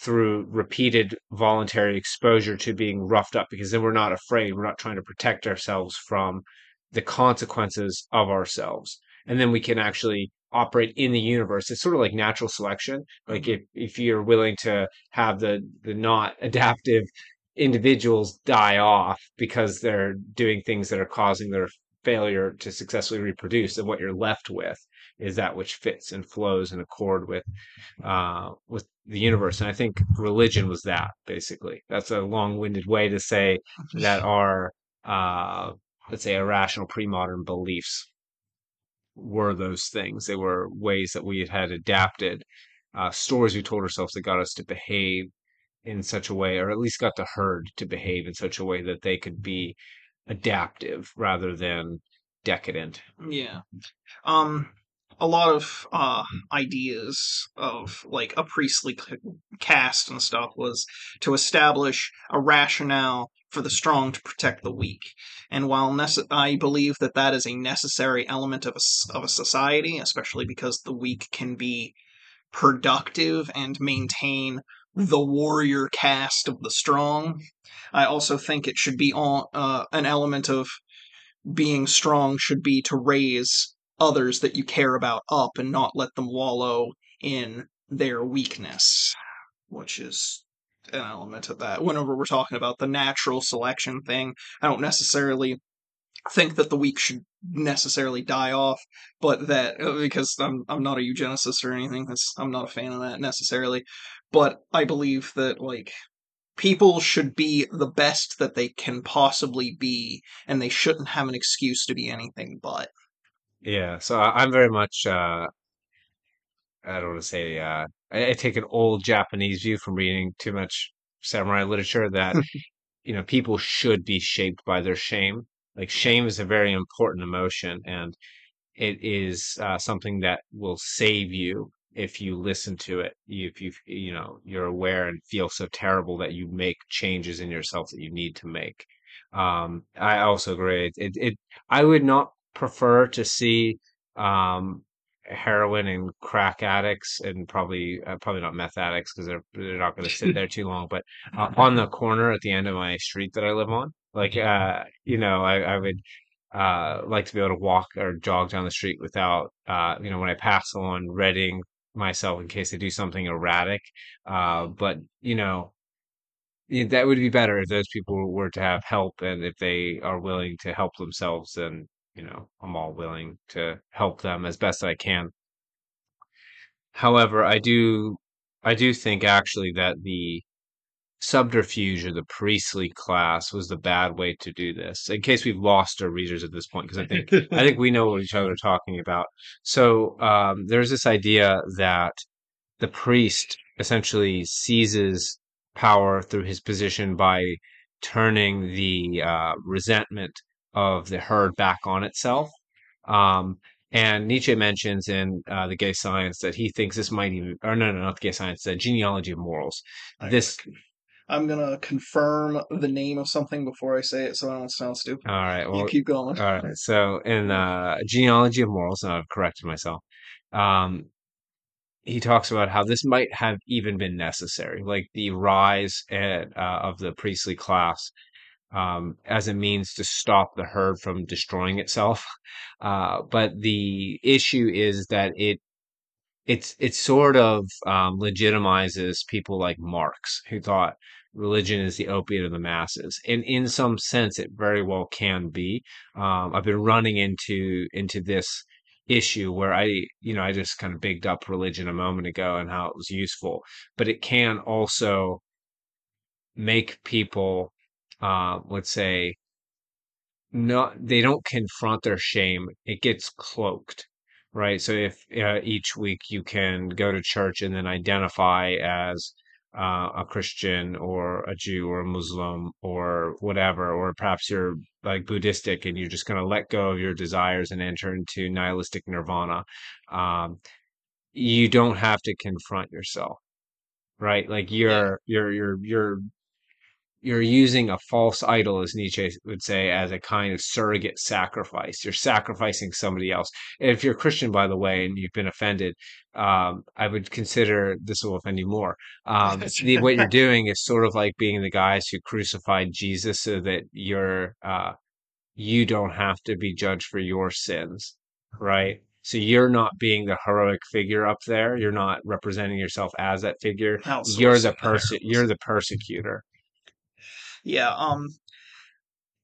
through repeated voluntary exposure to being roughed up because then we're not afraid. We're not trying to protect ourselves from the consequences of ourselves. And then we can actually operate in the universe. It's sort of like natural selection. Like mm-hmm. if, if you're willing to have the, the not adaptive individuals die off because they're doing things that are causing their failure to successfully reproduce, and what you're left with is that which fits and flows in accord with uh, with the universe. And I think religion was that basically. That's a long-winded way to say that our uh, let's say irrational pre-modern beliefs were those things. They were ways that we had adapted uh, stories we told ourselves that got us to behave in such a way, or at least got the herd to behave in such a way that they could be adaptive rather than decadent. Yeah. Um a lot of uh ideas of like a priestly caste and stuff was to establish a rationale for the strong to protect the weak. And while nece- I believe that that is a necessary element of a, of a society, especially because the weak can be productive and maintain the warrior cast of the strong. I also think it should be on uh, an element of being strong should be to raise others that you care about up and not let them wallow in their weakness, which is an element of that. Whenever we're talking about the natural selection thing, I don't necessarily think that the weak should necessarily die off, but that uh, because I'm I'm not a eugenicist or anything, I'm not a fan of that necessarily, but I believe that like people should be the best that they can possibly be, and they shouldn't have an excuse to be anything but. Yeah, so I'm very much uh I don't want to say uh I, I take an old Japanese view from reading too much samurai literature that you know people should be shaped by their shame like shame is a very important emotion and it is uh, something that will save you if you listen to it if you you know you're aware and feel so terrible that you make changes in yourself that you need to make. Um, i also agree it, it, it i would not prefer to see um, heroin and crack addicts and probably uh, probably not meth addicts because they're they're not going to sit there too long but uh, on the corner at the end of my street that I live on like uh you know I I would uh like to be able to walk or jog down the street without uh you know when I pass someone reading myself in case they do something erratic uh but you know that would be better if those people were to have help and if they are willing to help themselves then you know I'm all willing to help them as best I can. However, I do I do think actually that the subterfuge or the priestly class was the bad way to do this. In case we've lost our readers at this point, because I think I think we know what each other are talking about. So um, there's this idea that the priest essentially seizes power through his position by turning the uh, resentment of the herd back on itself. Um, and Nietzsche mentions in uh, the Gay Science that he thinks this might even, or no, no, not the Gay Science, the Genealogy of Morals. I- This, I'm gonna confirm the name of something before I say it, so I don't sound stupid. all right, well, you keep going. all right. So in uh, Genealogy of Morals, and I've corrected myself. Um, he talks about how this might have even been necessary, like the rise at, uh, of the priestly class um, as a means to stop the herd from destroying itself. Uh, but the issue is that it it's it sort of um, legitimizes people like Marx, who thought religion is the opiate of the masses, and in some sense, it very well can be. Um, I've been running into into this issue where I, you know, I just kind of bigged up religion a moment ago and how it was useful, but it can also make people, uh, let's say, not they don't confront their shame. It gets cloaked, right? So if uh, each week you can go to church and then identify as uh, a Christian or a Jew or a Muslim or whatever, or perhaps you're like Buddhistic and you're just going to let go of your desires and enter into nihilistic nirvana, um, you don't have to confront yourself, right? Like you're Yeah. you're you're you're you're using a false idol, as Nietzsche would say, as a kind of surrogate sacrifice. You're sacrificing somebody else. And if you're Christian, by the way, and you've been offended, um, I would consider this will offend you more. Um, the, what you're doing is sort of like being the guys who crucified Jesus so that you're, uh, you don't have to be judged for your sins, right? So you're not being the heroic figure up there. You're not representing yourself as that figure. You're the person. You're the persecutor. Yeah, um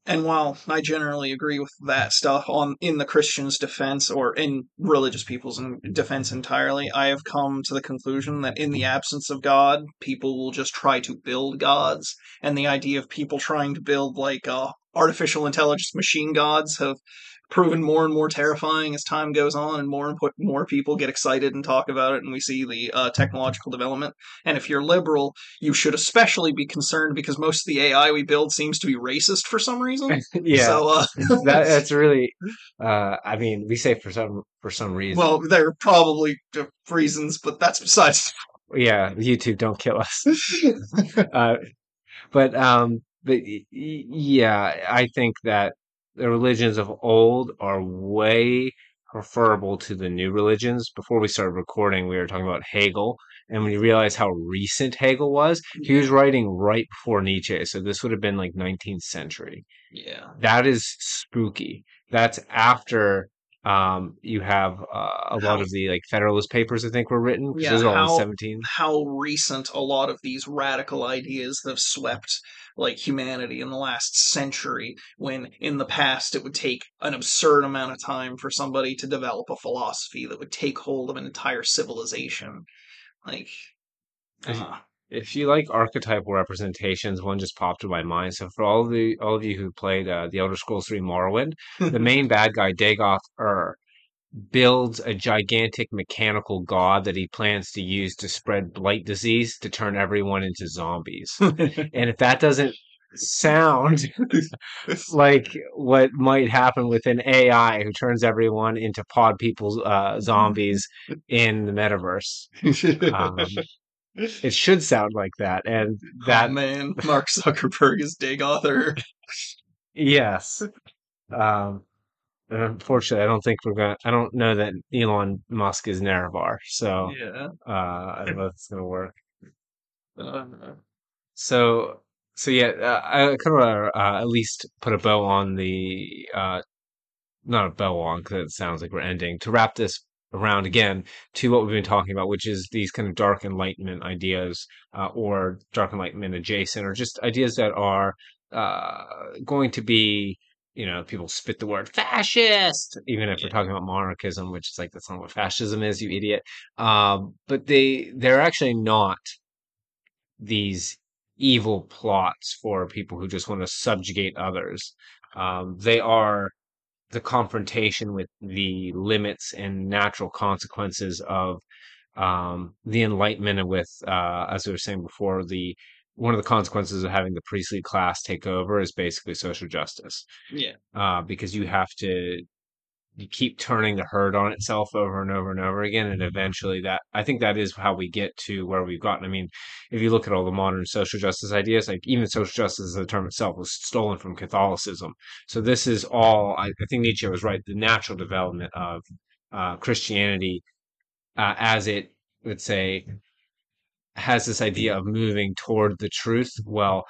and while I generally agree with that stuff on in the Christian's defense or in religious people's defense entirely, I have come to the conclusion that in the absence of God, people will just try to build gods, and the idea of people trying to build like uh, artificial intelligence machine gods have proven more and more terrifying as time goes on, and more and put more people get excited and talk about it, and we see the uh, technological development. And if you're liberal, you should especially be concerned because most of the AI we build seems to be racist for some reason. yeah, So, uh, that, that's really. Uh, I mean, we say for some for some reason. well, there are probably reasons, but that's besides. yeah, YouTube don't kill us. uh, but um, but yeah, I think that the religions of old are way preferable to the new religions. Before we started recording, we were talking about Hegel, and when you realize how recent Hegel was, he mm-hmm. was writing right before Nietzsche, so this would have been like 19th century. yeah. That is spooky. That's after um, you have uh, a lot of the like Federalist Papers, I think, were written. Yeah, those are how- in 17. How recent a lot of these radical ideas have swept like humanity in the last century, when in the past it would take an absurd amount of time for somebody to develop a philosophy that would take hold of an entire civilization. Like, uh, If you like archetypal representations, one just popped in my mind. So for all of the all of you who played uh, the Elder Scrolls 3 Morrowind, the main bad guy Dagoth Ur builds a gigantic mechanical god that he plans to use to spread blight disease to turn everyone into zombies. and if that doesn't sound like what might happen with an AI who turns everyone into pod people uh, zombies in the metaverse, um, it should sound like that. And that oh man, Mark Zuckerberg is Dagoth Ur. Yes. Um, unfortunately, I don't think we're to I don't know that Elon Musk is Nerevar, so Yeah. uh, I don't know if it's going to work. Uh, so, so yeah, uh, I kind of uh, at least put a bow on the uh, not a bow on because it sounds like we're ending to wrap this around again to what we've been talking about, which is these kind of dark enlightenment ideas uh, or dark enlightenment adjacent, or just ideas that are uh, going to be. You know, people spit the word fascist, even if we're talking about monarchism, which is like that's not what fascism is, you idiot. Um, but they they're actually not these evil plots for people who just want to subjugate others. Um, they are the confrontation with the limits and natural consequences of um, the Enlightenment, and with, uh, as we were saying before, the one of the consequences of having the priestly class take over is basically social justice, Yeah. uh, because you have to you keep turning the herd on itself over and over and over again and eventually that i think that is how we get to where we've gotten. I mean if you look at all the modern social justice ideas like even social justice as a term itself was stolen from catholicism. So this is all i, I think nietzsche was right the natural development of uh, christianity uh, as it would say has this idea of moving toward the truth. Well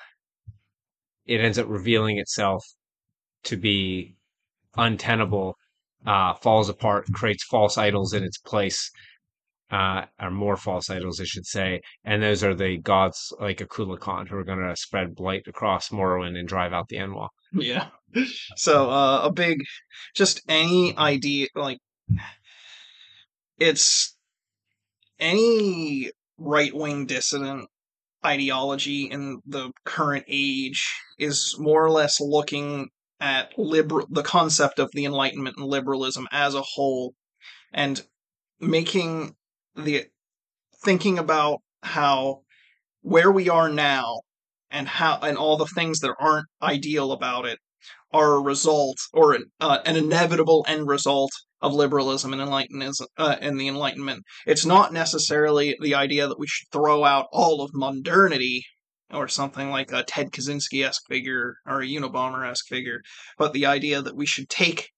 it ends up revealing itself to be untenable uh, falls apart, creates false idols in its place, uh, or more false idols, I should say. And those are the gods like Akulakhan who are going to spread blight across Morrowind and drive out the Enwa. Yeah. So uh, a big, just any idea like it's any right wing dissident ideology in the current age is more or less looking at liberal the concept of the enlightenment and liberalism as a whole and making the thinking about how where we are now and how and all the things that aren't ideal about it are a result or an, uh, an inevitable end result of liberalism and enlightenism uh, and the enlightenment. It's not necessarily the idea that we should throw out all of modernity or something like a ted kaczynski-esque figure or a unabomber-esque figure but the idea that we should take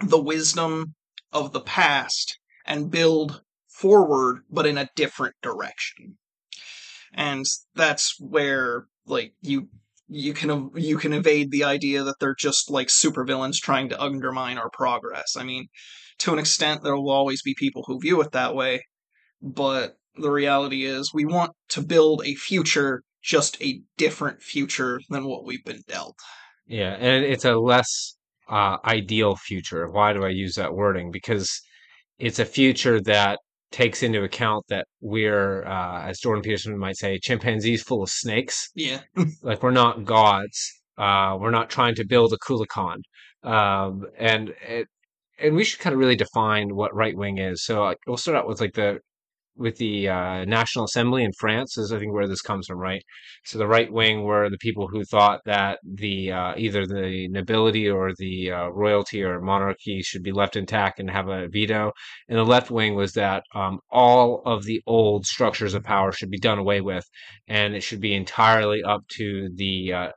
the wisdom of the past and build forward but in a different direction and that's where like you you can you can evade the idea that they're just like supervillains trying to undermine our progress. I mean, to an extent, there will always be people who view it that way, but the reality is we want to build a future, just a different future than what we've been dealt. Yeah, and it's a less uh, ideal future. Why do I use that wording? Because it's a future that takes into account that we're, uh, as Jordan Peterson might say, chimpanzees full of snakes. Yeah, Like we're not gods. Uh, we're not trying to build Akulakhan. Um, and it, and we should kind of really define what right wing is. So like, we'll start out with like the with the uh, National Assembly in France is I think where this comes from, right? So the right wing were the people who thought that the uh, either the nobility or the uh, royalty or monarchy should be left intact and have a veto, and the left wing was that um, all of the old structures of power should be done away with, and it should be entirely up to the uh,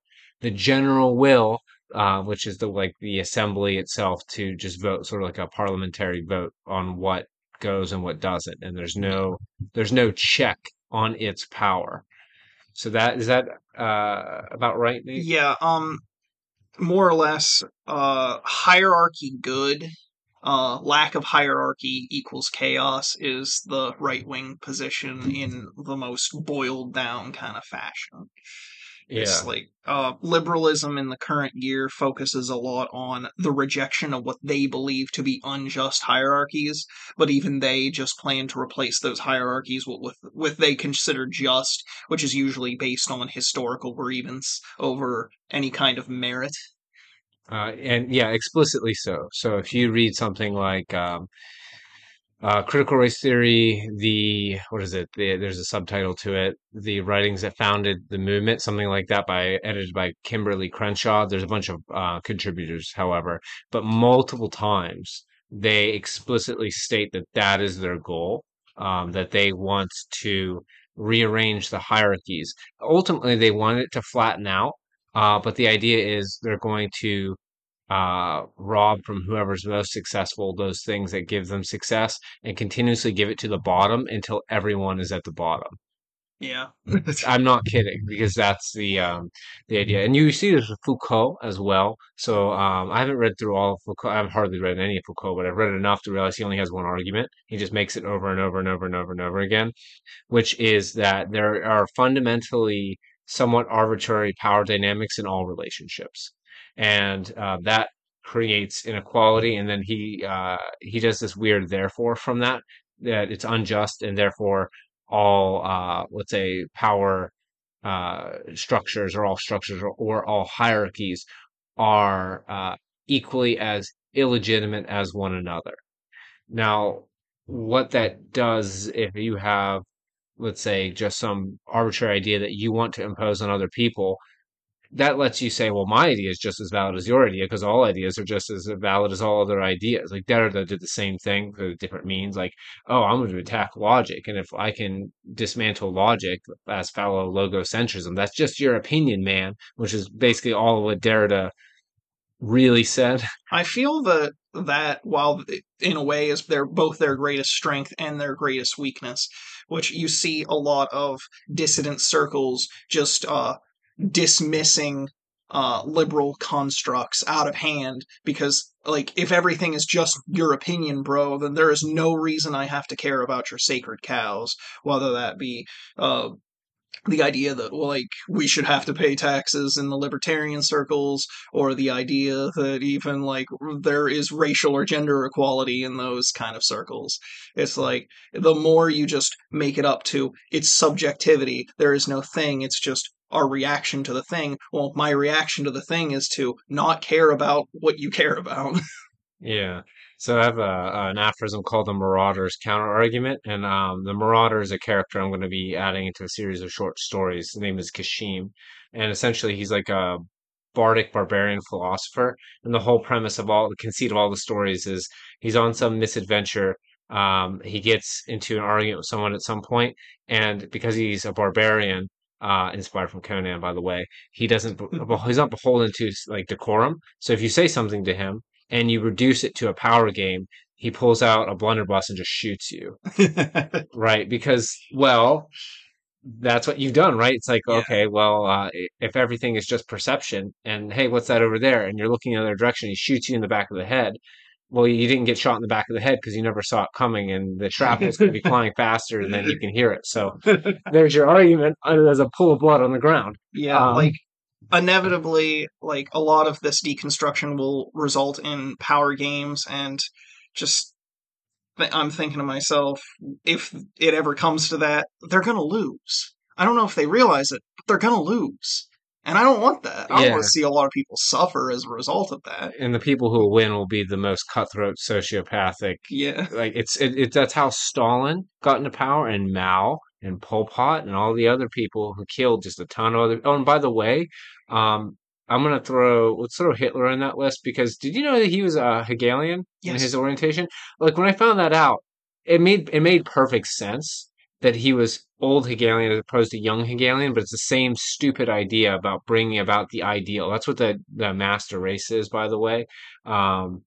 the general will. Uh, which is the like the assembly itself to just vote, sort of like a parliamentary vote on what goes and what doesn't, and there's no there's no check on its power. So that is that uh, about right, Nate? yeah. Um, more or less, uh, hierarchy good. Uh, lack of hierarchy equals chaos is the right wing position in the most boiled down kind of fashion. Yeah, It's like uh, liberalism in the current year focuses a lot on the rejection of what they believe to be unjust hierarchies, but even they just plan to replace those hierarchies with with, with they consider just, which is usually based on historical grievance over any kind of merit. uh, and yeah, explicitly so. So if you read something like um, uh, Critical Race Theory, the what is it? The, there's a subtitle to it. The writings that founded the movement, something like that, by edited by Kimberlé Crenshaw. There's a bunch of uh, contributors, however, but multiple times they explicitly state that that is their goal. Um, that they want to rearrange the hierarchies. Ultimately, they want it to flatten out. Uh, but the idea is they're going to uh, rob from whoever's most successful those things that give them success and continuously give it to the bottom until everyone is at the bottom. Yeah. I'm not kidding because that's the um, the idea, and you see this with Foucault as well. So um, I haven't read through all of Foucault. I've hardly read any of Foucault, but I've read enough to realize he only has one argument. He just makes it over and over and over and over and over again, which is that there are fundamentally somewhat arbitrary power dynamics in all relationships, and uh, that creates inequality. And then he uh, he does this weird therefore from that that it's unjust and therefore all uh, let's say power uh, structures or all structures or, or all hierarchies are uh, equally as illegitimate as one another. Now, what that does if you have let's say just some arbitrary idea that you want to impose on other people that lets you say, well, my idea is just as valid as your idea because all ideas are just as valid as all other ideas. Like Derrida did the same thing for different means. Like, oh, I'm going to attack logic, and if I can dismantle logic as phallogocentrism, that's just your opinion, man. Which is basically all of what Derrida really said. I feel that that while in a way is their both their greatest strength and their greatest weakness, which you see a lot of dissident circles just uh dismissing uh, liberal constructs out of hand because like if everything is just your opinion bro then there is no reason i have to care about your sacred cows whether that be uh, the idea that like we should have to pay taxes in the libertarian circles or the idea that even like there is racial or gender equality in those kind of circles. It's like the more you just make it up to its subjectivity there is no thing. It's just our reaction to the thing. Well, my reaction to the thing is to not care about what you care about. Yeah. So I have a, an aphorism called the Marauder's Counter Argument, and um, the Marauder is a character I'm going to be adding into a series of short stories. His name is Kashim, and essentially he's like a bardic barbarian philosopher. And the whole premise of all the conceit of all the stories is he's on some misadventure. Um, he gets into an argument with someone at some point, and because he's a barbarian, uh, inspired from Conan, by the way. He doesn't, he's not beholden to like decorum. So if you say something to him and you reduce it to a power game, he pulls out a blunderbuss and just shoots you. right? Because, well, that's what you've done, right? It's like, yeah. okay, well, uh, if everything is just perception and hey, what's that over there? And you're looking in the other direction, he shoots you in the back of the head well, you didn't get shot in the back of the head because you never saw it coming, and the shrapnel is going to be flying faster than then you can hear it. So there's your argument. There's a pool of blood on the ground. Yeah, um, like inevitably, like a lot of this deconstruction will result in power games, and just I'm thinking to myself, if it ever comes to that, they're going to lose. I don't know if they realize it, but they're going to lose. And I don't want that. I yeah. want to see a lot of people suffer as a result of that. And the people who win will be the most cutthroat, sociopathic. Yeah, like it's it, it that's how Stalin got into power, and Mao and Pol Pot and all the other people who killed just a ton of other. Oh, and by the way, um, I'm gonna throw let's throw Hitler in that list because did you know that he was a Hegelian yes. in his orientation? Like when I found that out, it made it made perfect sense that he was old Hegelian as opposed to young Hegelian, but it's the same stupid idea about bringing about the ideal. That's what the, the master race is, by the way, um,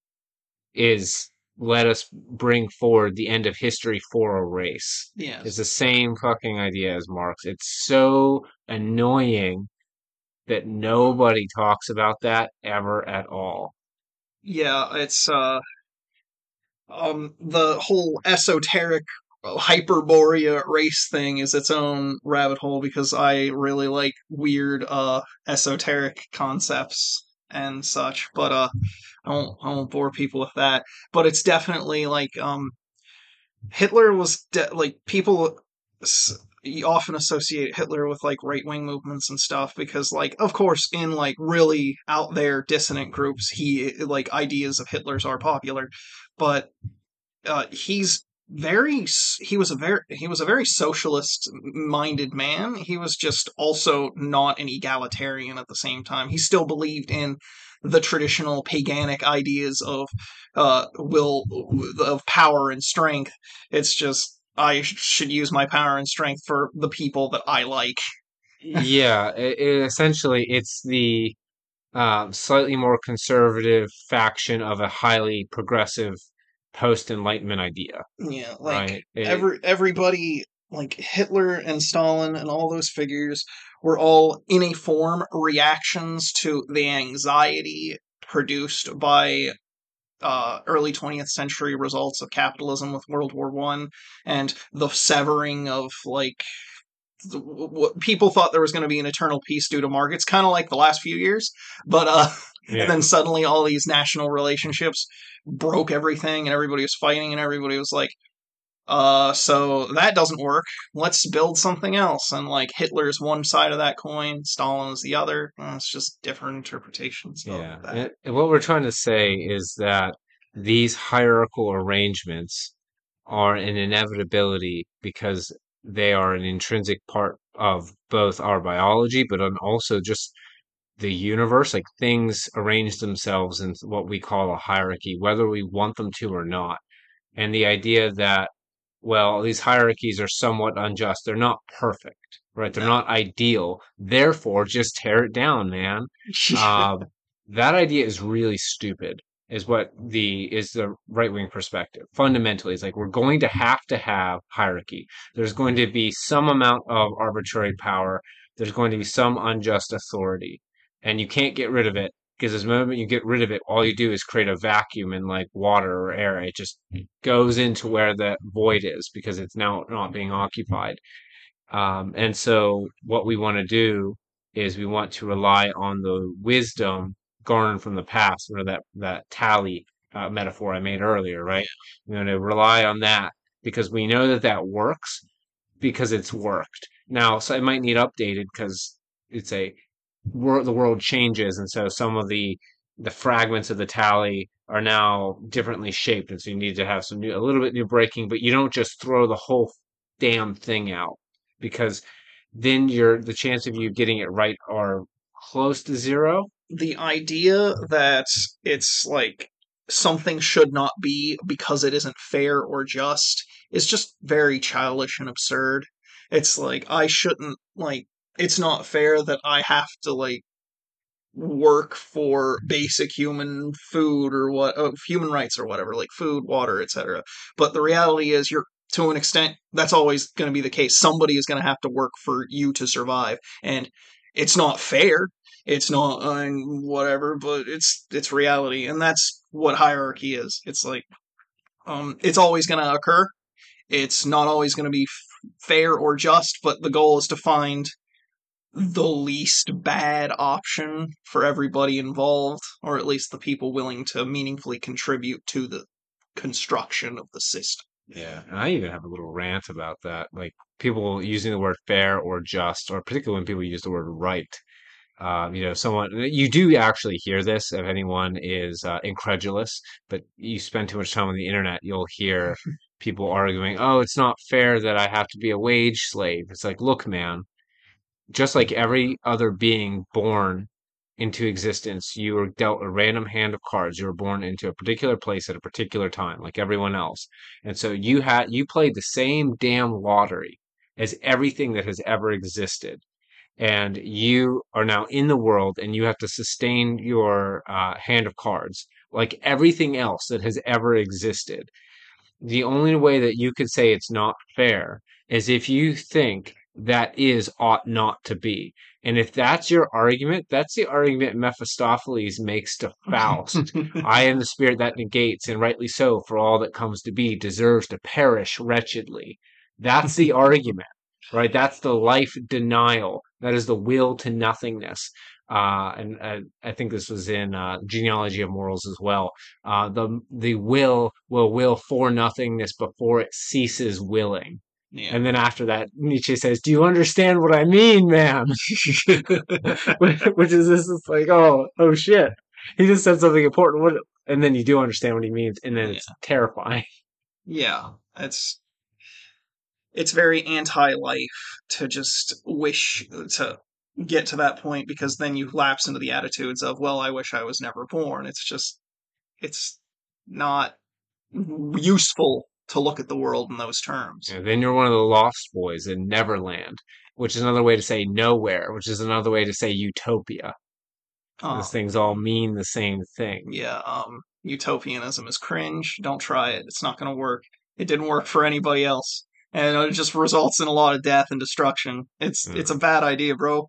is let us bring forward the end of history for a race. Yeah. It's the same fucking idea as Marx. It's so annoying that nobody talks about that ever at all. Yeah, it's uh um the whole esoteric Hyperborea race thing is its own rabbit hole because I really like weird uh esoteric concepts and such but uh I won't I won't bore people with that. But it's definitely like um Hitler was de- like people you often associate Hitler with like right wing movements and stuff because like of course in like really out there dissonant groups he like ideas of Hitler's are popular but uh, he's very he was a very he was a very socialist minded man. He was just also not an egalitarian at the same time. He still believed in the traditional paganic ideas of uh will of power and strength. It's just i should use my power and strength for the people that i like. Yeah it, it, essentially it's the um, slightly more conservative faction of a highly progressive post Enlightenment idea, Yeah, like right? It, every everybody like Hitler and Stalin and all those figures were all in a form reactions to the anxiety produced by uh, early 20th century results of capitalism with World War One and the severing of like people thought there was going to be an eternal peace due to markets, kind of like the last few years, but uh, yeah. and then suddenly all these national relationships broke everything, and everybody was fighting, and everybody was like. Uh, so that doesn't work. Let's build something else. And like Hitler's one side of that coin, Stalin's the other. Uh, it's just different interpretations. of Yeah, that. and, and what we're trying to say is that these hierarchical arrangements are an inevitability because they are an intrinsic part of both our biology, but on also just the universe. Like things arrange themselves in what we call a hierarchy, whether we want them to or not. And the idea that, well, these hierarchies are somewhat unjust. They're not perfect, right? They're not ideal. Therefore, just tear it down, man um, that idea is really stupid is what the is the right wing perspective. Fundamentally it's like we're going to have to have hierarchy. There's going to be some amount of arbitrary power. There's going to be some unjust authority. And you can't get rid of it because the moment you get rid of it all you do is create a vacuum in like water or air. It just goes into where the void is because it's now not being occupied. Um, and so what we want to do is we want to rely on the wisdom garnered from the past, you know, that, that tally uh, metaphor I made earlier, right? We're going to rely on that because we know that that works because it's worked. Now, so it might need updated because it's a world, the world changes. And so some of the, the fragments of the tally are now differently shaped. And so you need to have some new, a little bit new breaking, but you don't just throw the whole damn thing out because then you're the chance of you getting it right are close to zero. The idea that it's like something should not be because it isn't fair or just is just very childish and absurd. It's like I shouldn't like it's not fair that I have to like work for basic human food or what uh, human rights or whatever like food water etc but the reality is you're to an extent that's always going to be the case. Somebody is going to have to work for you to survive. And it's not fair it's not uh, whatever but it's it's reality and that's what hierarchy is it's like um it's always going to occur it's not always going to be f- fair or just but the goal is to find the least bad option for everybody involved, or at least the people willing to meaningfully contribute to the construction of the system. Yeah, and I even have a little rant about that. Like people using the word fair or just, or particularly when people use the word right. Um, you know, someone you do actually hear this if anyone is uh, incredulous, but you spend too much time on the internet, you'll hear people arguing, "Oh, it's not fair that I have to be a wage slave." It's like, look, man, just like every other being born into existence, you were dealt a random hand of cards. You were born into a particular place at a particular time, like everyone else. And so you had you played the same damn lottery as everything that has ever existed. And you are now in the world and you have to sustain your uh, hand of cards like everything else that has ever existed. The only way that you could say it's not fair is if you think that is ought not to be. And if that's your argument, that's the argument Mephistopheles makes to Faust. I am the spirit that negates, and rightly so, for all that comes to be deserves to perish wretchedly. That's the argument, right? That's the life denial. That is the will to nothingness. Uh, and uh, I think this was in uh, Genealogy of Morals as well. Uh, the the will will will for nothingness before it ceases willing. Yeah. And then after that, Nietzsche says, "Do you understand what I mean, man?" Which is this is like, oh, oh shit. He just said something important. What? And then you do understand what he means, and then it's terrifying. yeah, it's it's very anti-life to just wish to get to that point because then you lapse into the attitudes of, well, I wish I was never born. It's just it's not useful to look at the world in those terms. Then you're one of the lost boys in Neverland, which is another way to say nowhere, which is another way to say utopia. Uh, Those things all mean the same thing. yeah, um, utopianism is cringe. Don't try it. It's not going to work. It didn't work for anybody else, and it just results in a lot of death and destruction. It's Mm. it's a bad idea, bro.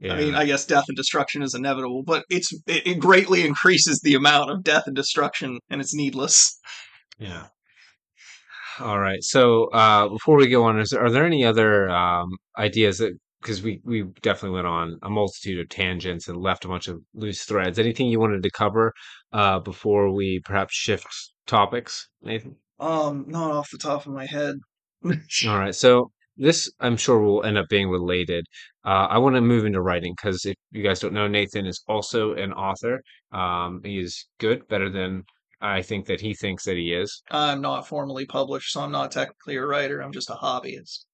Yeah. I mean, I guess death and destruction is inevitable, but it's it, it greatly increases the amount of death and destruction, and it's needless. Yeah. All right. So uh, before we go on, is are there any other um, ideas that because we we definitely went on a multitude of tangents and left a bunch of loose threads. Anything you wanted to cover uh, before we perhaps shift topics, Nathan? Um, not off the top of my head. All right. So this, I'm sure, will end up being related. Uh, I want to move into writing because if you guys don't know, Nathan is also an author. Um, he is good, better than I think that he thinks that he is. I'm not formally published, so I'm not technically a writer. I'm just a hobbyist.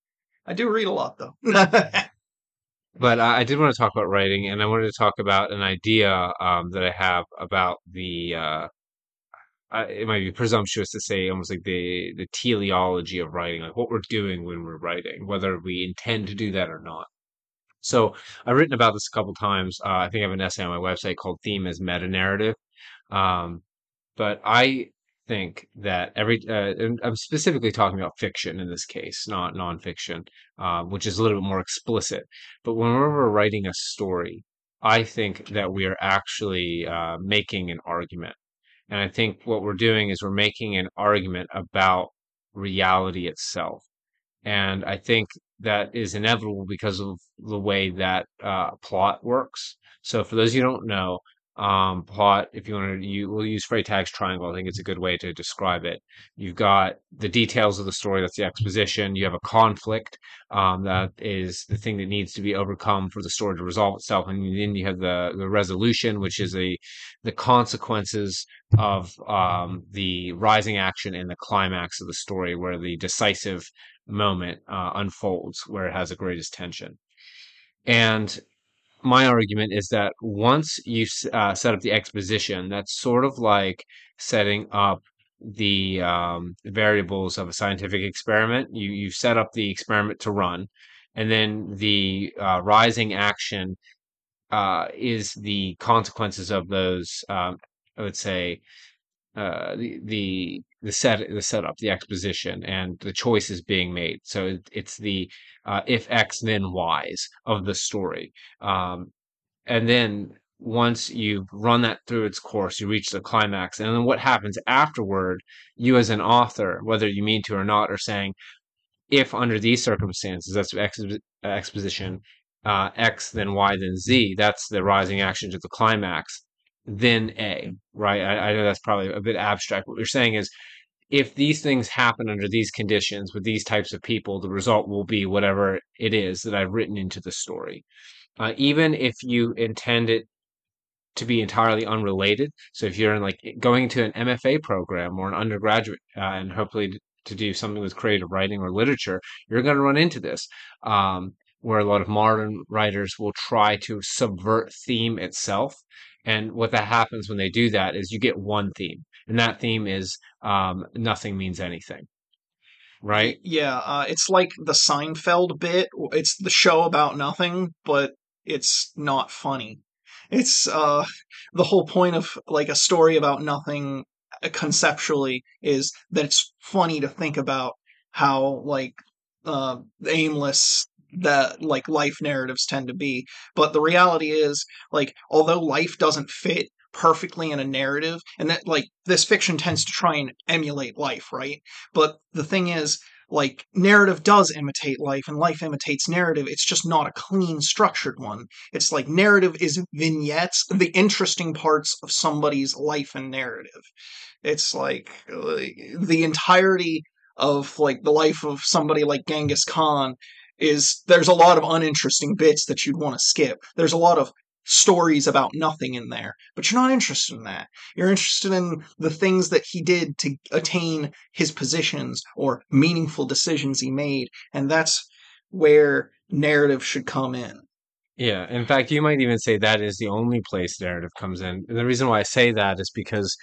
I do read a lot, though. But I, I did want to talk about writing, and I wanted to talk about an idea um, that I have about the. Uh, I, it might be presumptuous to say almost like the the teleology of writing, like what we're doing when we're writing, whether we intend to do that or not. So I've written about this a couple times. Uh, I think I have an essay on my website called "Theme as Meta Narrative." Um, but I think that every uh, I'm specifically talking about fiction in this case, not nonfiction, uh, which is a little bit more explicit. But whenever we're writing a story, I think that we are actually uh, making an argument. And I think what we're doing is we're making an argument about reality itself. And I think that is inevitable because of the way that uh, plot works. So for those of you who don't know, um, plot, if you want to, you will use Freytag's triangle. I think it's a good way to describe it. You've got the details of the story, that's the exposition. You have a conflict, um, that is the thing that needs to be overcome for the story to resolve itself, and then you have the the resolution, which is a the consequences of um, the rising action and the climax of the story, where the decisive moment uh, unfolds, where it has the greatest tension. And my argument is that once you uh, set up the exposition, that's sort of like setting up the um, variables of a scientific experiment. You you set up the experiment to run, and then the uh, rising action uh, is the consequences of those. Um, I would say uh, the the the set the setup, the exposition, and the choices being made. So it, it's the uh, if X then Y's of the story. Um, and then once you've run that through its course, you reach the climax. And then what happens afterward, you as an author, whether you mean to or not, are saying, if under these circumstances, that's ex- exposition, uh, X, then Y, then Z, that's the rising action to the climax, then A, right? I, I know that's probably a bit abstract. What you're saying is, if these things happen under these conditions with these types of people, the result will be whatever it is that I've written into the story. Uh, even if you intend it to be entirely unrelated. So if you're in like going to an MFA program or an undergraduate, uh, and hopefully to do something with creative writing or literature, you're going to run into this, um, where a lot of modern writers will try to subvert theme itself. And what that happens when they do that is you get one theme, and that theme is um, nothing means anything, right? Yeah, uh, it's like the Seinfeld bit. It's the show about nothing, but it's not funny. It's uh, the whole point of like a story about nothing uh, conceptually is that it's funny to think about how like uh, aimless that like life narratives tend to be. But the reality is like although life doesn't fit perfectly in a narrative and that like this fiction tends to try and emulate life right? But the thing is like narrative does imitate life and life imitates narrative. It's just not a clean structured one. It's like narrative is vignettes the interesting parts of somebody's life and narrative. It's like uh, the entirety of like the life of somebody like Genghis Khan is there's a lot of uninteresting bits that you'd want to skip there's a lot of stories about nothing in there. But you're not interested in that. You're interested in the things that he did to attain his positions or meaningful decisions he made. And that's where narrative should come in. Yeah, in fact, you might even say that is the only place narrative comes in. And the reason why I say that is because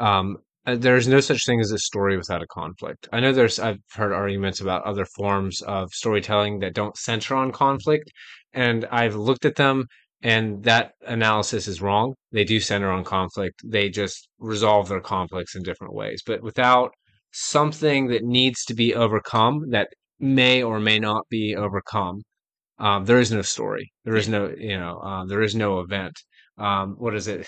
um, there's no such thing as a story without a conflict. I know there's I've heard arguments about other forms of storytelling that don't center on conflict, and I've looked at them and that analysis is wrong. They do center on conflict. They just resolve their conflicts in different ways. But without something that needs to be overcome that may or may not be overcome, um, there is no story. There is no, you know, um, there is no event. Um, what is it?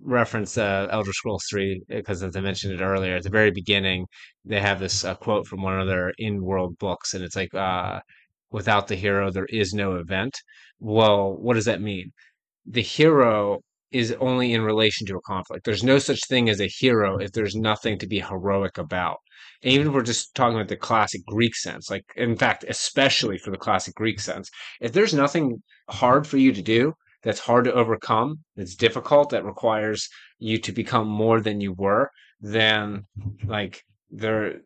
Reference uh, Elder Scrolls 3 because as I mentioned it earlier, at the very beginning, they have this uh, quote from one of their in-world books, and it's like, uh, "Without the hero, there is no event." Well, what does that mean? The hero is only in relation to a conflict. There's no such thing as a hero if there's nothing to be heroic about. And even if we're just talking about the classic Greek sense, like in fact, especially for the classic Greek sense, if there's nothing hard for you to do, that's hard to overcome, that's difficult, that requires you to become more than you were, then like there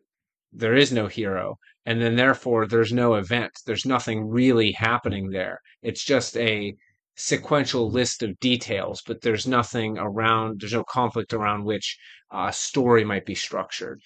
there is no hero. And then therefore there's no event. There's nothing really happening there. It's just a sequential list of details, but there's nothing around, there's no conflict around which a uh, story might be structured.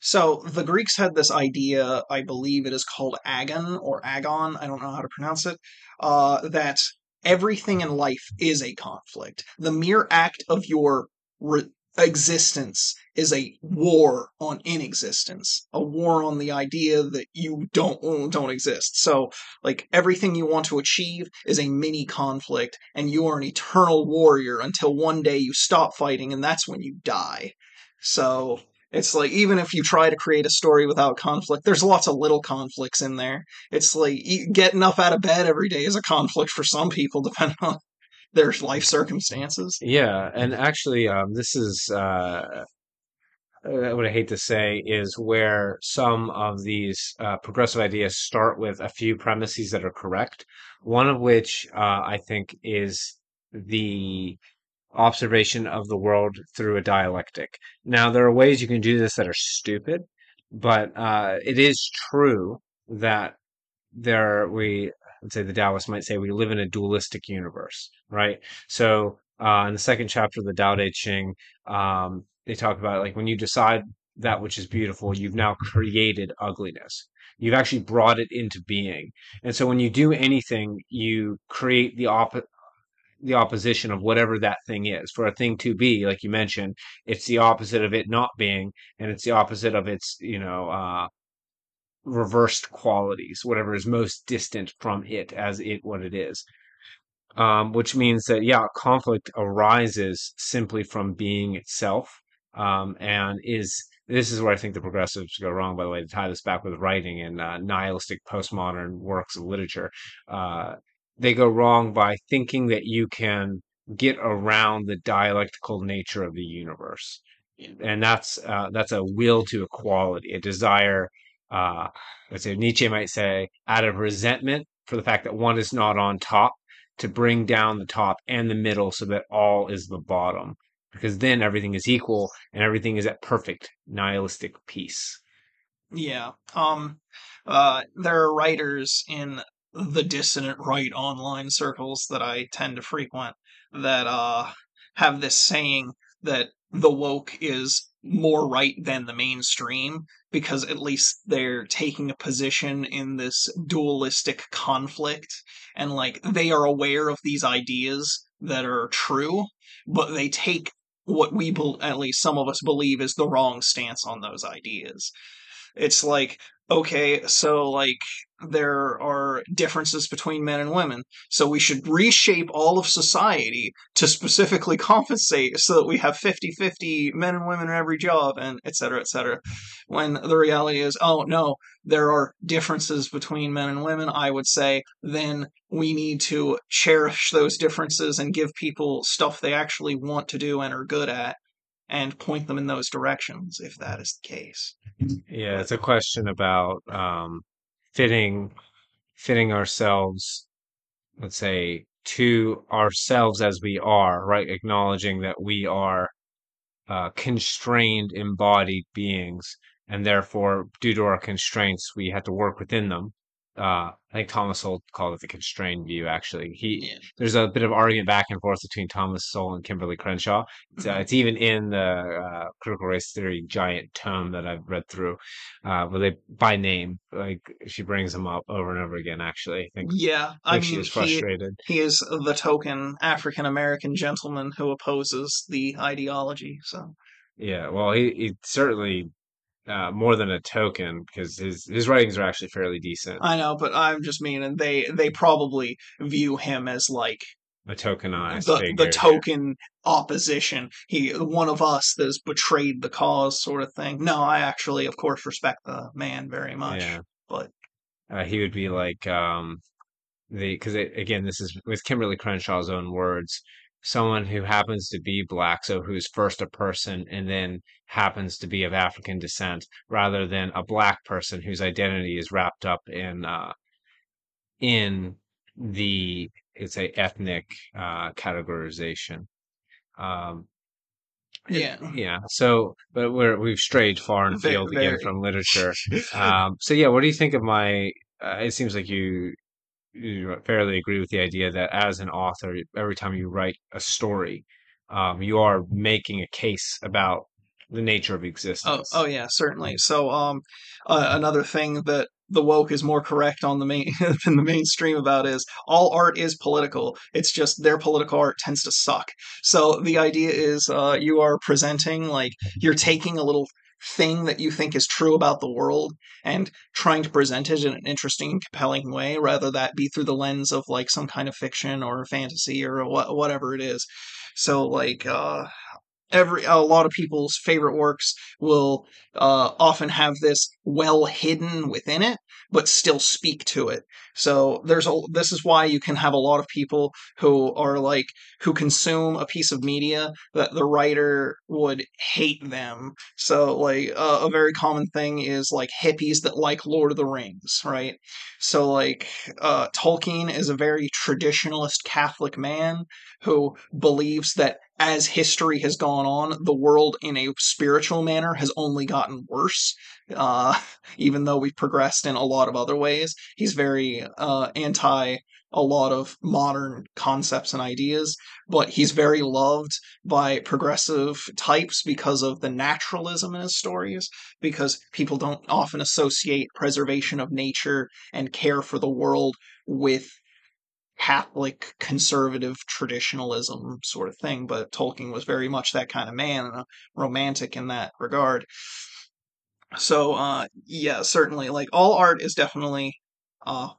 So the Greeks had this idea, I believe it is called agon or agon, I don't know how to pronounce it, uh, that everything in life is a conflict. The mere act of your re- existence is a war on inexistence, a war on the idea that you don't don't exist. So, like everything you want to achieve is a mini conflict, and you are an eternal warrior until one day you stop fighting, and that's when you die. So it's like even if you try to create a story without conflict, there's lots of little conflicts in there. It's like getting up out of bed every day is a conflict for some people, depending on their life circumstances. Yeah, and actually, um, this is uh, uh, what I hate to say is where some of these uh, progressive ideas start with a few premises that are correct. One of which uh, I think is the observation of the world through a dialectic. Now, there are ways you can do this that are stupid, but uh, it is true that there we let's say the Taoists might say we live in a dualistic universe, right? So uh, in the second chapter of the Tao Te Ching, um, they talk about like when you decide that which is beautiful, you've now created ugliness. You've actually brought it into being. And so when you do anything, you create the opposite the opposition of whatever that thing is. For a thing to be, like you mentioned, it's the opposite of it not being, and it's the opposite of its, you know, uh, reversed qualities, whatever is most distant from it as it what it is. Um, which means that yeah, conflict arises simply from being itself, um, and is this is where I think the progressives go wrong. By the way, to tie this back with writing and uh, nihilistic postmodern works of literature, uh, they go wrong by thinking that you can get around the dialectical nature of the universe, and that's uh, that's a will to equality, a desire. Uh, let's say Nietzsche might say, out of resentment for the fact that one is not on top, to bring down the top and the middle so that all is the bottom, because then everything is equal and everything is at perfect nihilistic peace. Yeah. Um. Uh. There are writers in the dissident right online circles that I tend to frequent that uh have this saying that the woke is more right than the mainstream because at least they're taking a position in this dualistic conflict and like they are aware of these ideas that are true but they take what we be- at least some of us believe is the wrong stance on those ideas. It's like okay so like there are differences between men and women. So we should reshape all of society to specifically compensate so that we have 50 50 men and women in every job and et cetera, et cetera. When the reality is, oh no, there are differences between men and women, I would say, then we need to cherish those differences and give people stuff they actually want to do and are good at and point them in those directions if that is the case. Yeah, it's a question about um, fitting fitting ourselves let's say to ourselves as we are right? Acknowledging that we are uh, constrained embodied beings and therefore due to our constraints we have to work within them uh, I think Thomas Sowell called it the constrained view. Actually, he Yeah. there's a bit of argument back and forth between Thomas Sowell and Kimberlé Crenshaw. It's, uh, Mhm. it's even in the uh, critical race theory giant tome that I've read through, uh, where they by name like she brings him up over and over again. Actually, I think, Yeah, I I think she mean, is he he is the token African American gentleman who opposes the ideology. So Yeah, well, he, he certainly uh, more than a token because his his writings are actually fairly decent. I know, but I'm just meaning they they probably view him as like A tokenized the figure. the token opposition. He one of us that's betrayed the cause, sort of thing. No, I actually, of course, respect the man very much, Yeah. but uh, he would be like um the because again this is with Kimberlé Crenshaw's own words someone who happens to be black so who's first a person and then happens to be of African descent rather than a black person whose identity is wrapped up in uh in the it's a ethnic uh categorization. Um yeah, yeah so but we're we've strayed far and field again very. from literature. Um so yeah what do you think of my uh, it seems like you you fairly agree with the idea that as an author, every time you write a story, um, you are making a case about the nature of Oh, existence. oh yeah, certainly. So, um, uh, another thing that the woke is more correct on the main than the mainstream about is all art is political. It's just their political art tends to suck. So the idea is, uh, you are presenting like you're taking a little thing that you think is true about the world and trying to present it in an interesting and compelling way, rather that be through the lens of like some kind of fiction or fantasy or wha- whatever it is. So, like, uh, every a lot of people's favorite works will uh, often have this well hidden within it but still speak to it. So there's a this is why you can have a lot of people who are like who consume a piece of media that the writer would hate them. So like uh, a very common thing is like hippies that like lord of the rings right? So like uh, tolkien is a very traditionalist catholic man who believes that as history has gone on, the world in a spiritual manner has only gotten worse. Uh, even though we've progressed in a lot of other ways, he's very uh, anti a lot of modern concepts and ideas, but he's very loved by progressive types because of the naturalism in his stories, because people don't often associate preservation of nature and care for the world with Catholic conservative traditionalism sort of thing, but Tolkien was very much that kind of man and a romantic in that regard. So, uh, yeah, certainly, like all art is definitely uh,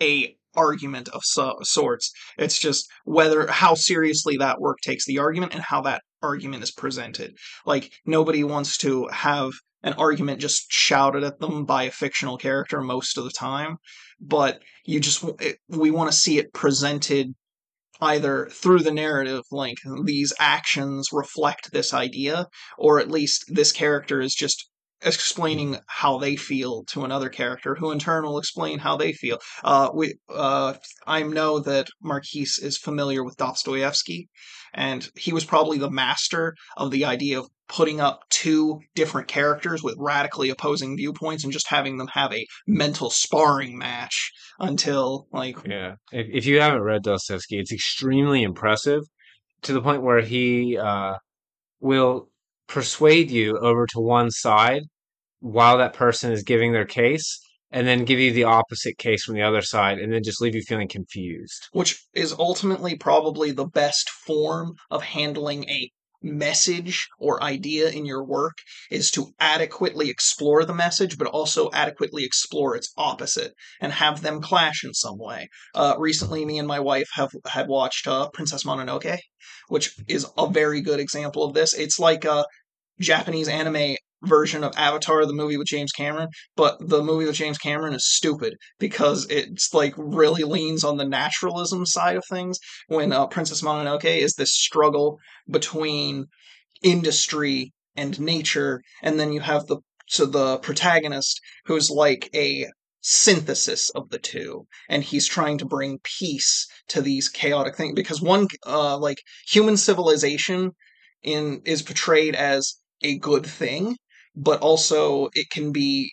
a argument of so- sorts. It's just whether how seriously that work takes the argument and how that argument is presented. Like nobody wants to have an argument just shouted at them by a fictional character most of the time, but you just we want to see it presented either through the narrative like these actions reflect this idea or at least this character is just explaining how they feel to another character who in turn will explain how they feel. Uh, we uh, i know that marquise is familiar with dostoevsky and he was probably the master of the idea of putting up two different characters with radically opposing viewpoints and just having them have a mental sparring match until like Yeah. If, if you haven't read Dostoevsky, it's extremely impressive to the point where he uh, will persuade you over to one side while that person is giving their case and then give you the opposite case from the other side and then just leave you feeling confused. which is ultimately probably the best form of handling a message or idea in your work is to adequately explore the message but also adequately explore its opposite and have them clash in some way. Uh, recently me and my wife have had watched uh, princess mononoke which is a very good example of this. It's like a japanese anime version of avatar the movie with james cameron but the movie with james cameron is stupid because it's like really leans on the naturalism side of things when uh, princess mononoke is this struggle between industry and nature and then you have the so the protagonist who's like a synthesis of the two and he's trying to bring peace to these chaotic things because one uh like human civilization in is portrayed as a good thing but also it can be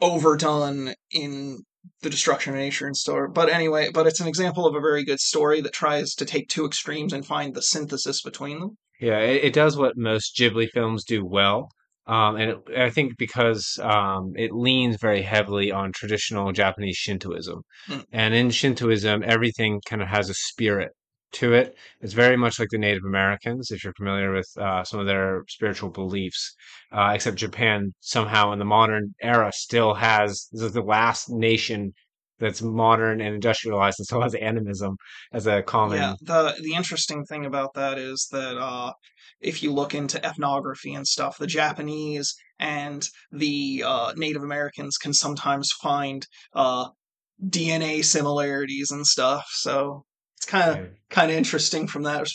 overdone in the destruction of nature and store. But anyway, but it's an example of a very good story that tries to take two extremes and find the synthesis between them. Yeah, it, it does what most Ghibli films do well. Um, and it, I think because um, it leans very heavily on traditional Japanese Shintoism. Mm. And in Shintoism, everything kind of has a spirit to it. It's very much like the Native Americans, if you're familiar with uh, some of their spiritual beliefs. Uh, except Japan somehow in the modern era still has, this is the last nation that's modern and industrialized and still has animism as a common. Yeah, the the interesting thing about that is that uh, if you look into ethnography and stuff, the Japanese and the uh, Native Americans can sometimes find uh, DNA similarities and stuff. So it's kind of Yeah. kind of interesting from that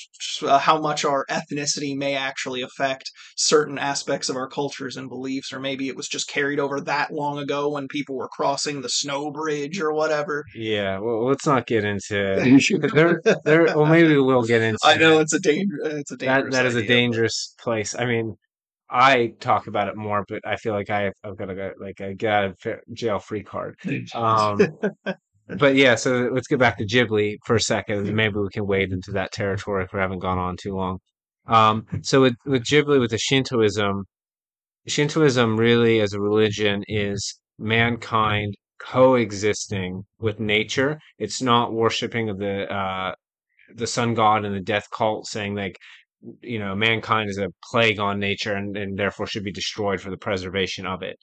uh, how much our ethnicity may actually affect certain aspects of our cultures and beliefs, or maybe it was just carried over that long ago when people were crossing the snow bridge or whatever. Yeah, well, let's not get into there. There, well, maybe we will get into. I know it's a danger. It's a that dangerous. that is a dangerous place. I mean, I talk about it more, but I feel like I I've got to go like a get out of jail free card. Um, but yeah, so let's get back to Ghibli for a second, maybe we can wade into that territory if we haven't gone on too long. Um, so with with Ghibli, with the Shintoism, Shintoism really as a religion is mankind coexisting with nature. It's not worshiping of the uh, the sun god and the death cult, saying like you know mankind is a plague on nature and, and therefore should be destroyed for the preservation of it.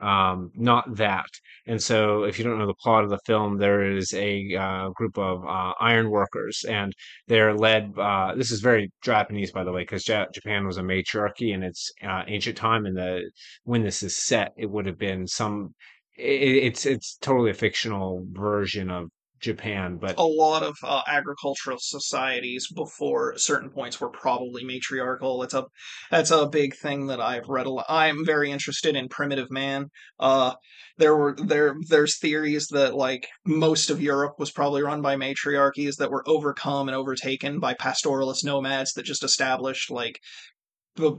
Um, not that. And so, if you don't know the plot of the film, there is a uh, group of uh, iron workers, and they're led. Uh, this is very Japanese, by the way, because ja- Japan was a matriarchy in its uh, ancient time. And the when this is set, it would have been some. It, it's it's totally a fictional version of Japan, but a lot of uh, agricultural societies before certain points were probably matriarchal. It's a that's a big thing that I've read a lot. I'm very interested in primitive man. Uh, there were there there's theories that like most of Europe was probably run by matriarchies that were overcome and overtaken by pastoralist nomads that just established like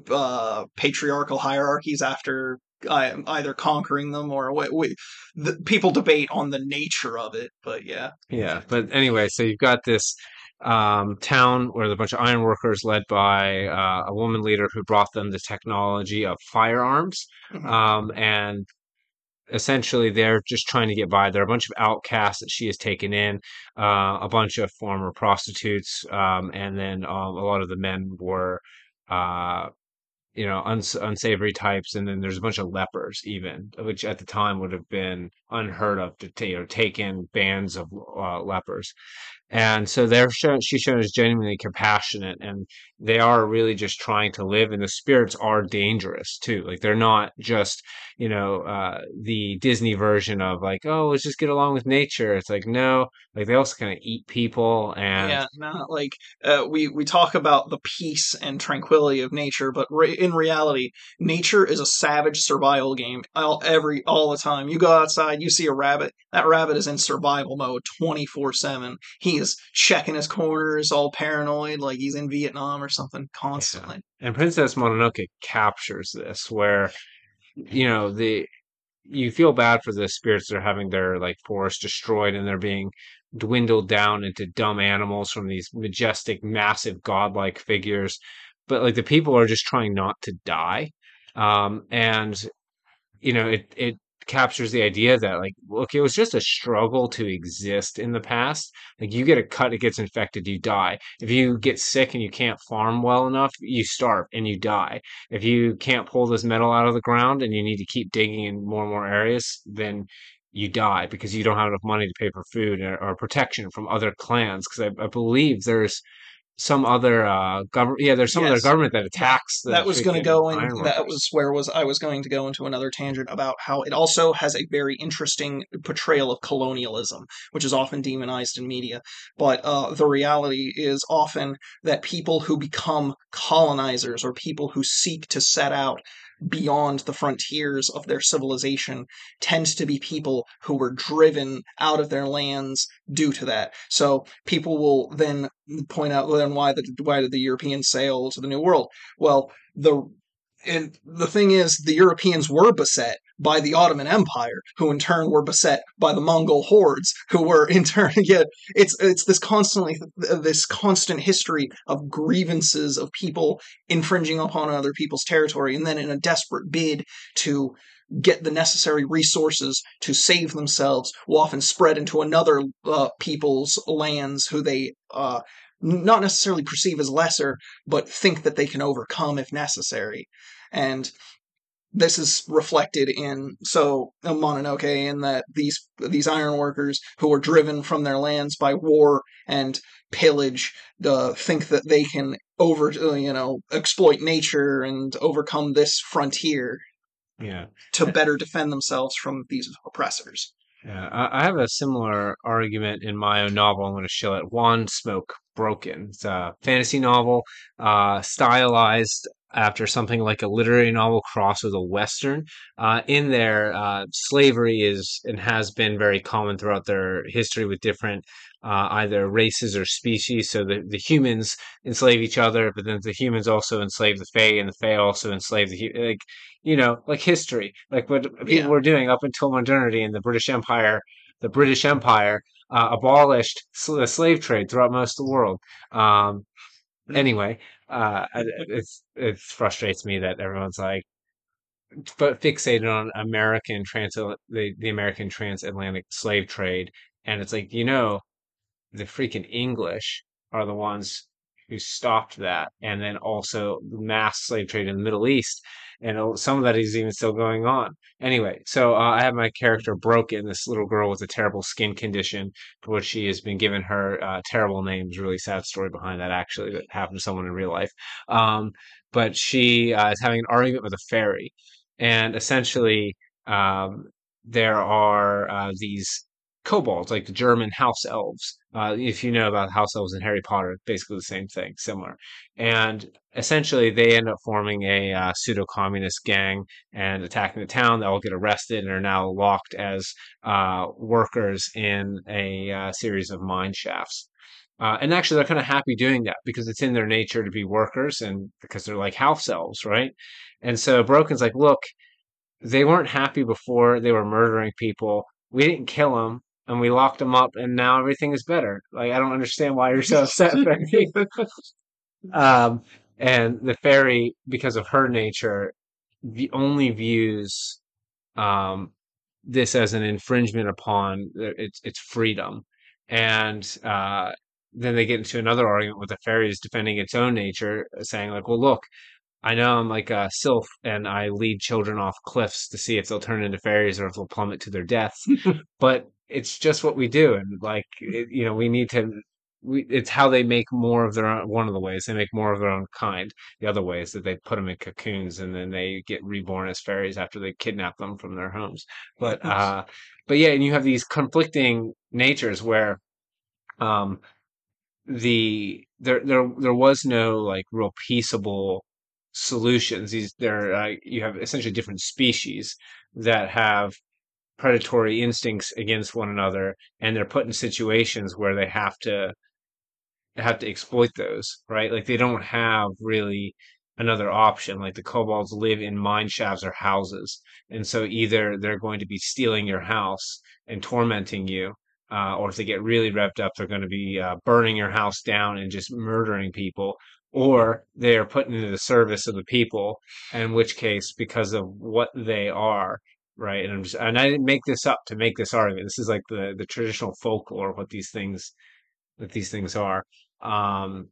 uh, patriarchal hierarchies after uh, either conquering them or what we, the, people debate on the nature of it but yeah Yeah, but anyway, so you've got this um, town where a bunch of iron workers led by uh, a woman leader who brought them the technology of firearms. Mhm. Um, and essentially, they're just trying to get by. There are a bunch of outcasts that she has taken in, uh, a bunch of former prostitutes, um, and then um, a lot of the men were. You know, uns- unsavory types, and then there's a bunch of lepers, even, which at the time would have been unheard of to ta- you know, take in bands of uh, lepers. And so they're shown, she's shown as genuinely compassionate, and they are really just trying to live. And the spirits are dangerous too. Like they're not just, you know, uh, the Disney version of like, oh, let's just get along with nature. It's like no, like they also kind of eat people, and yeah not like uh, we we talk about the peace and tranquility of nature but re- in reality nature is a savage survival game all every all the time. You go outside you see a rabbit that rabbit is in survival mode 24/7 he is checking his corners all paranoid like he's in Vietnam or something constantly. and Princess Mononoke captures this, where you know the you feel bad for the spirits that are having their like forest destroyed and they're being dwindled down into dumb animals from these majestic, massive, godlike figures. But like the people are just trying not to die. Um, and you know, it it captures the idea that like, look, it was just a struggle to exist in the past. Like you get a cut, it gets infected, you die. If you get sick and you can't farm well enough, you starve and you die. If you can't pull this metal out of the ground and you need to keep digging in more and more areas, then you die because you don't have enough money to pay for food or, or protection from other clans. Because I, I believe there's some other uh government. Yeah, there's some other government that attacks. The that was going to go in that was where was i was going to go into another tangent about how it also has a very interesting portrayal of colonialism which is often demonized in media but uh, the reality is often that people who become colonizers or people who seek to set out beyond the frontiers of their civilization tends to be people who were driven out of their lands due to that. So people will then point out then why the why did the europeans sail to the new world? Well the and the thing is, the Europeans were beset by the Ottoman Empire, who in turn were beset by the Mongol hordes, who were in turn. Yeah, it's it's this constantly this constant history of grievances of people infringing upon other people's territory, and then in a desperate bid to get the necessary resources to save themselves, will often spread into another uh, people's lands who they uh, not necessarily perceive as lesser, but think that they can overcome if necessary. And this is reflected in so Mononoke in that these these ironworkers who are driven from their lands by war and pillage uh, think that they can over uh, you know exploit nature and overcome this frontier Yeah. to better defend themselves from these oppressors. Yeah, I, have a similar argument in my own novel. I'm going to show it. One Smoke Broken. It's a fantasy novel, uh, stylized after something like a literary novel crossed with a western. Uh, in there, uh, slavery is and has been very common throughout their history with different uh, either races or species. So the, the humans enslave each other, but then the humans also enslave the Fae, and the Fae also enslave the like you know like history, like what people Yeah. were doing up until modernity and the British Empire. The British Empire uh, abolished sl- the slave trade throughout most of the world. Um, anyway, uh, it's it frustrates me that everyone's like, but fixated on American trans the the American transatlantic slave trade, and it's like you know, the freaking English are the ones who stopped that, and then also the mass slave trade in the Middle East, and some of that is even still going on. Anyway, so uh, I have my character Broken, this little girl with a terrible skin condition for which she has been given her uh, terrible name. There's really sad story behind that, actually, that happened to someone in real life. Um, but she uh, is having an argument with a fairy, and essentially, um, there are uh, these kobolds, like the German house elves. Uh, if you know about house elves in Harry Potter, basically the same thing, similar. And essentially, they end up forming a uh, pseudo communist gang and attacking the town. They all get arrested and are now locked as uh, workers in a uh, series of mine shafts. Uh, and actually, they're kind of happy doing that because it's in their nature to be workers and because they're like house elves, right? And so Broken's like, look, they weren't happy before they were murdering people. We didn't kill them and we locked them up and now everything is better. Like, I don't understand why you're so upset, Becky. um, and the fairy, because of her nature, the only views um, this as an infringement upon their- its its freedom, and uh, then they get into another argument with the fairies defending its own nature, saying like, "Well, look, I know I'm like a sylph, and I lead children off cliffs to see if they'll turn into fairies or if they'll plummet to their deaths, but it's just what we do, and like it, you know, we need to." We, it's how they make more of their own. One of the ways they make more of their own kind. The other way is that they put them in cocoons and then they get reborn as fairies after they kidnap them from their homes. But uh, but yeah, and you have these conflicting natures where um, the there there there was no like real peaceable solutions. These there uh, you have essentially different species that have predatory instincts against one another, and they're put in situations where they have to have to exploit those, right? Like they don't have really another option. Like the kobolds live in mine shafts or houses, and so either they're going to be stealing your house and tormenting you, uh, or if they get really revved up, they're going to be uh, burning your house down and just murdering people. Or they are put into the service of the people, in which case, because of what they are, right? And I'm just, and I didn't make this up to make this argument. This is like the the traditional folklore of what these things that these things are. Um,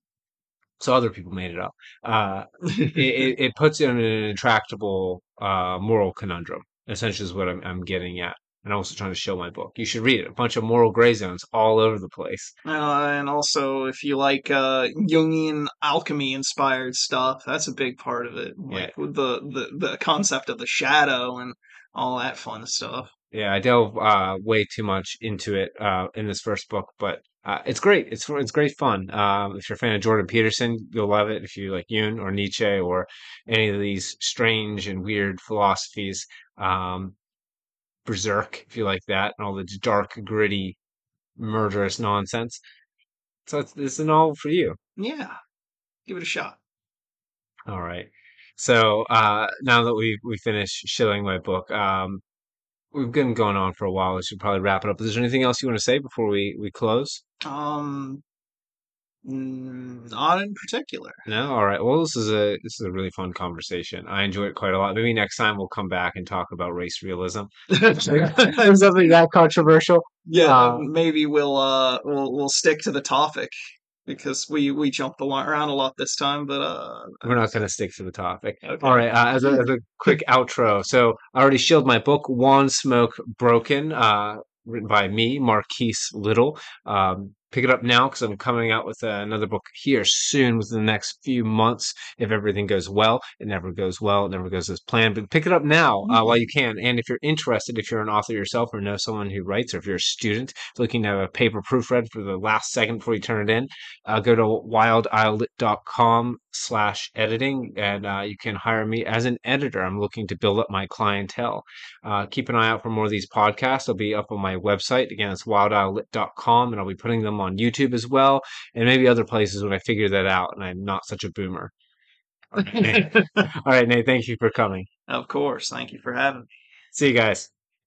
so other people made it up. Uh, it, it, it puts you in an intractable uh, moral conundrum. Essentially, is what I'm, I'm getting at. And I'm also trying to show my book. You should read it. A bunch of moral gray zones all over the place. Uh, and also, if you like uh, Jungian alchemy inspired stuff, that's a big part of it. Like with the, the, the concept of the shadow and all that fun stuff. Yeah, I delve uh, way too much into it uh, in this first book, but uh, it's great. It's it's great fun. Um, if you're a fan of Jordan Peterson, you'll love it. If you like Jung or Nietzsche or any of these strange and weird philosophies, um, Berserk, if you like that, and all the dark, gritty, murderous nonsense. So it's, it's an all for you. Yeah, give it a shot. All right. So uh, now that we we finished shilling my book, um, we've been going on for a while. We should probably wrap it up. Is there anything else you want to say before we we close? Um, not in particular. No, all right. Well, this is a this is a really fun conversation. I enjoy it quite a lot. Maybe next time we'll come back and talk about race realism. Something that controversial. Yeah, Um, maybe we'll uh we'll we'll stick to the topic because we we jumped around a lot this time. But uh, We're not going to stick to the topic. okay. All right. Uh, as, a, as a quick outro, so I already shilled my book, Wand Smoke Broken, uh, written by me, Marquise Little. Um, pick it up now because I'm coming out with uh, another book here soon within the next few months. If everything goes well, it never goes well, it never goes as planned. But pick it up now uh, while you can. And if you're interested, if you're an author yourself or know someone who writes, or if you're a student looking to have a paper proofread for the last second before you turn it in, uh, go to wildislet.com slash editing and uh, you can hire me as an editor i'm looking to build up my clientele uh, keep an eye out for more of these podcasts they'll be up on my website again it's wildislet.com and i'll be putting them on youtube as well and maybe other places when i figure that out and i'm not such a boomer all right nate, all right, nate thank you for coming of course. Thank you for having me. see you guys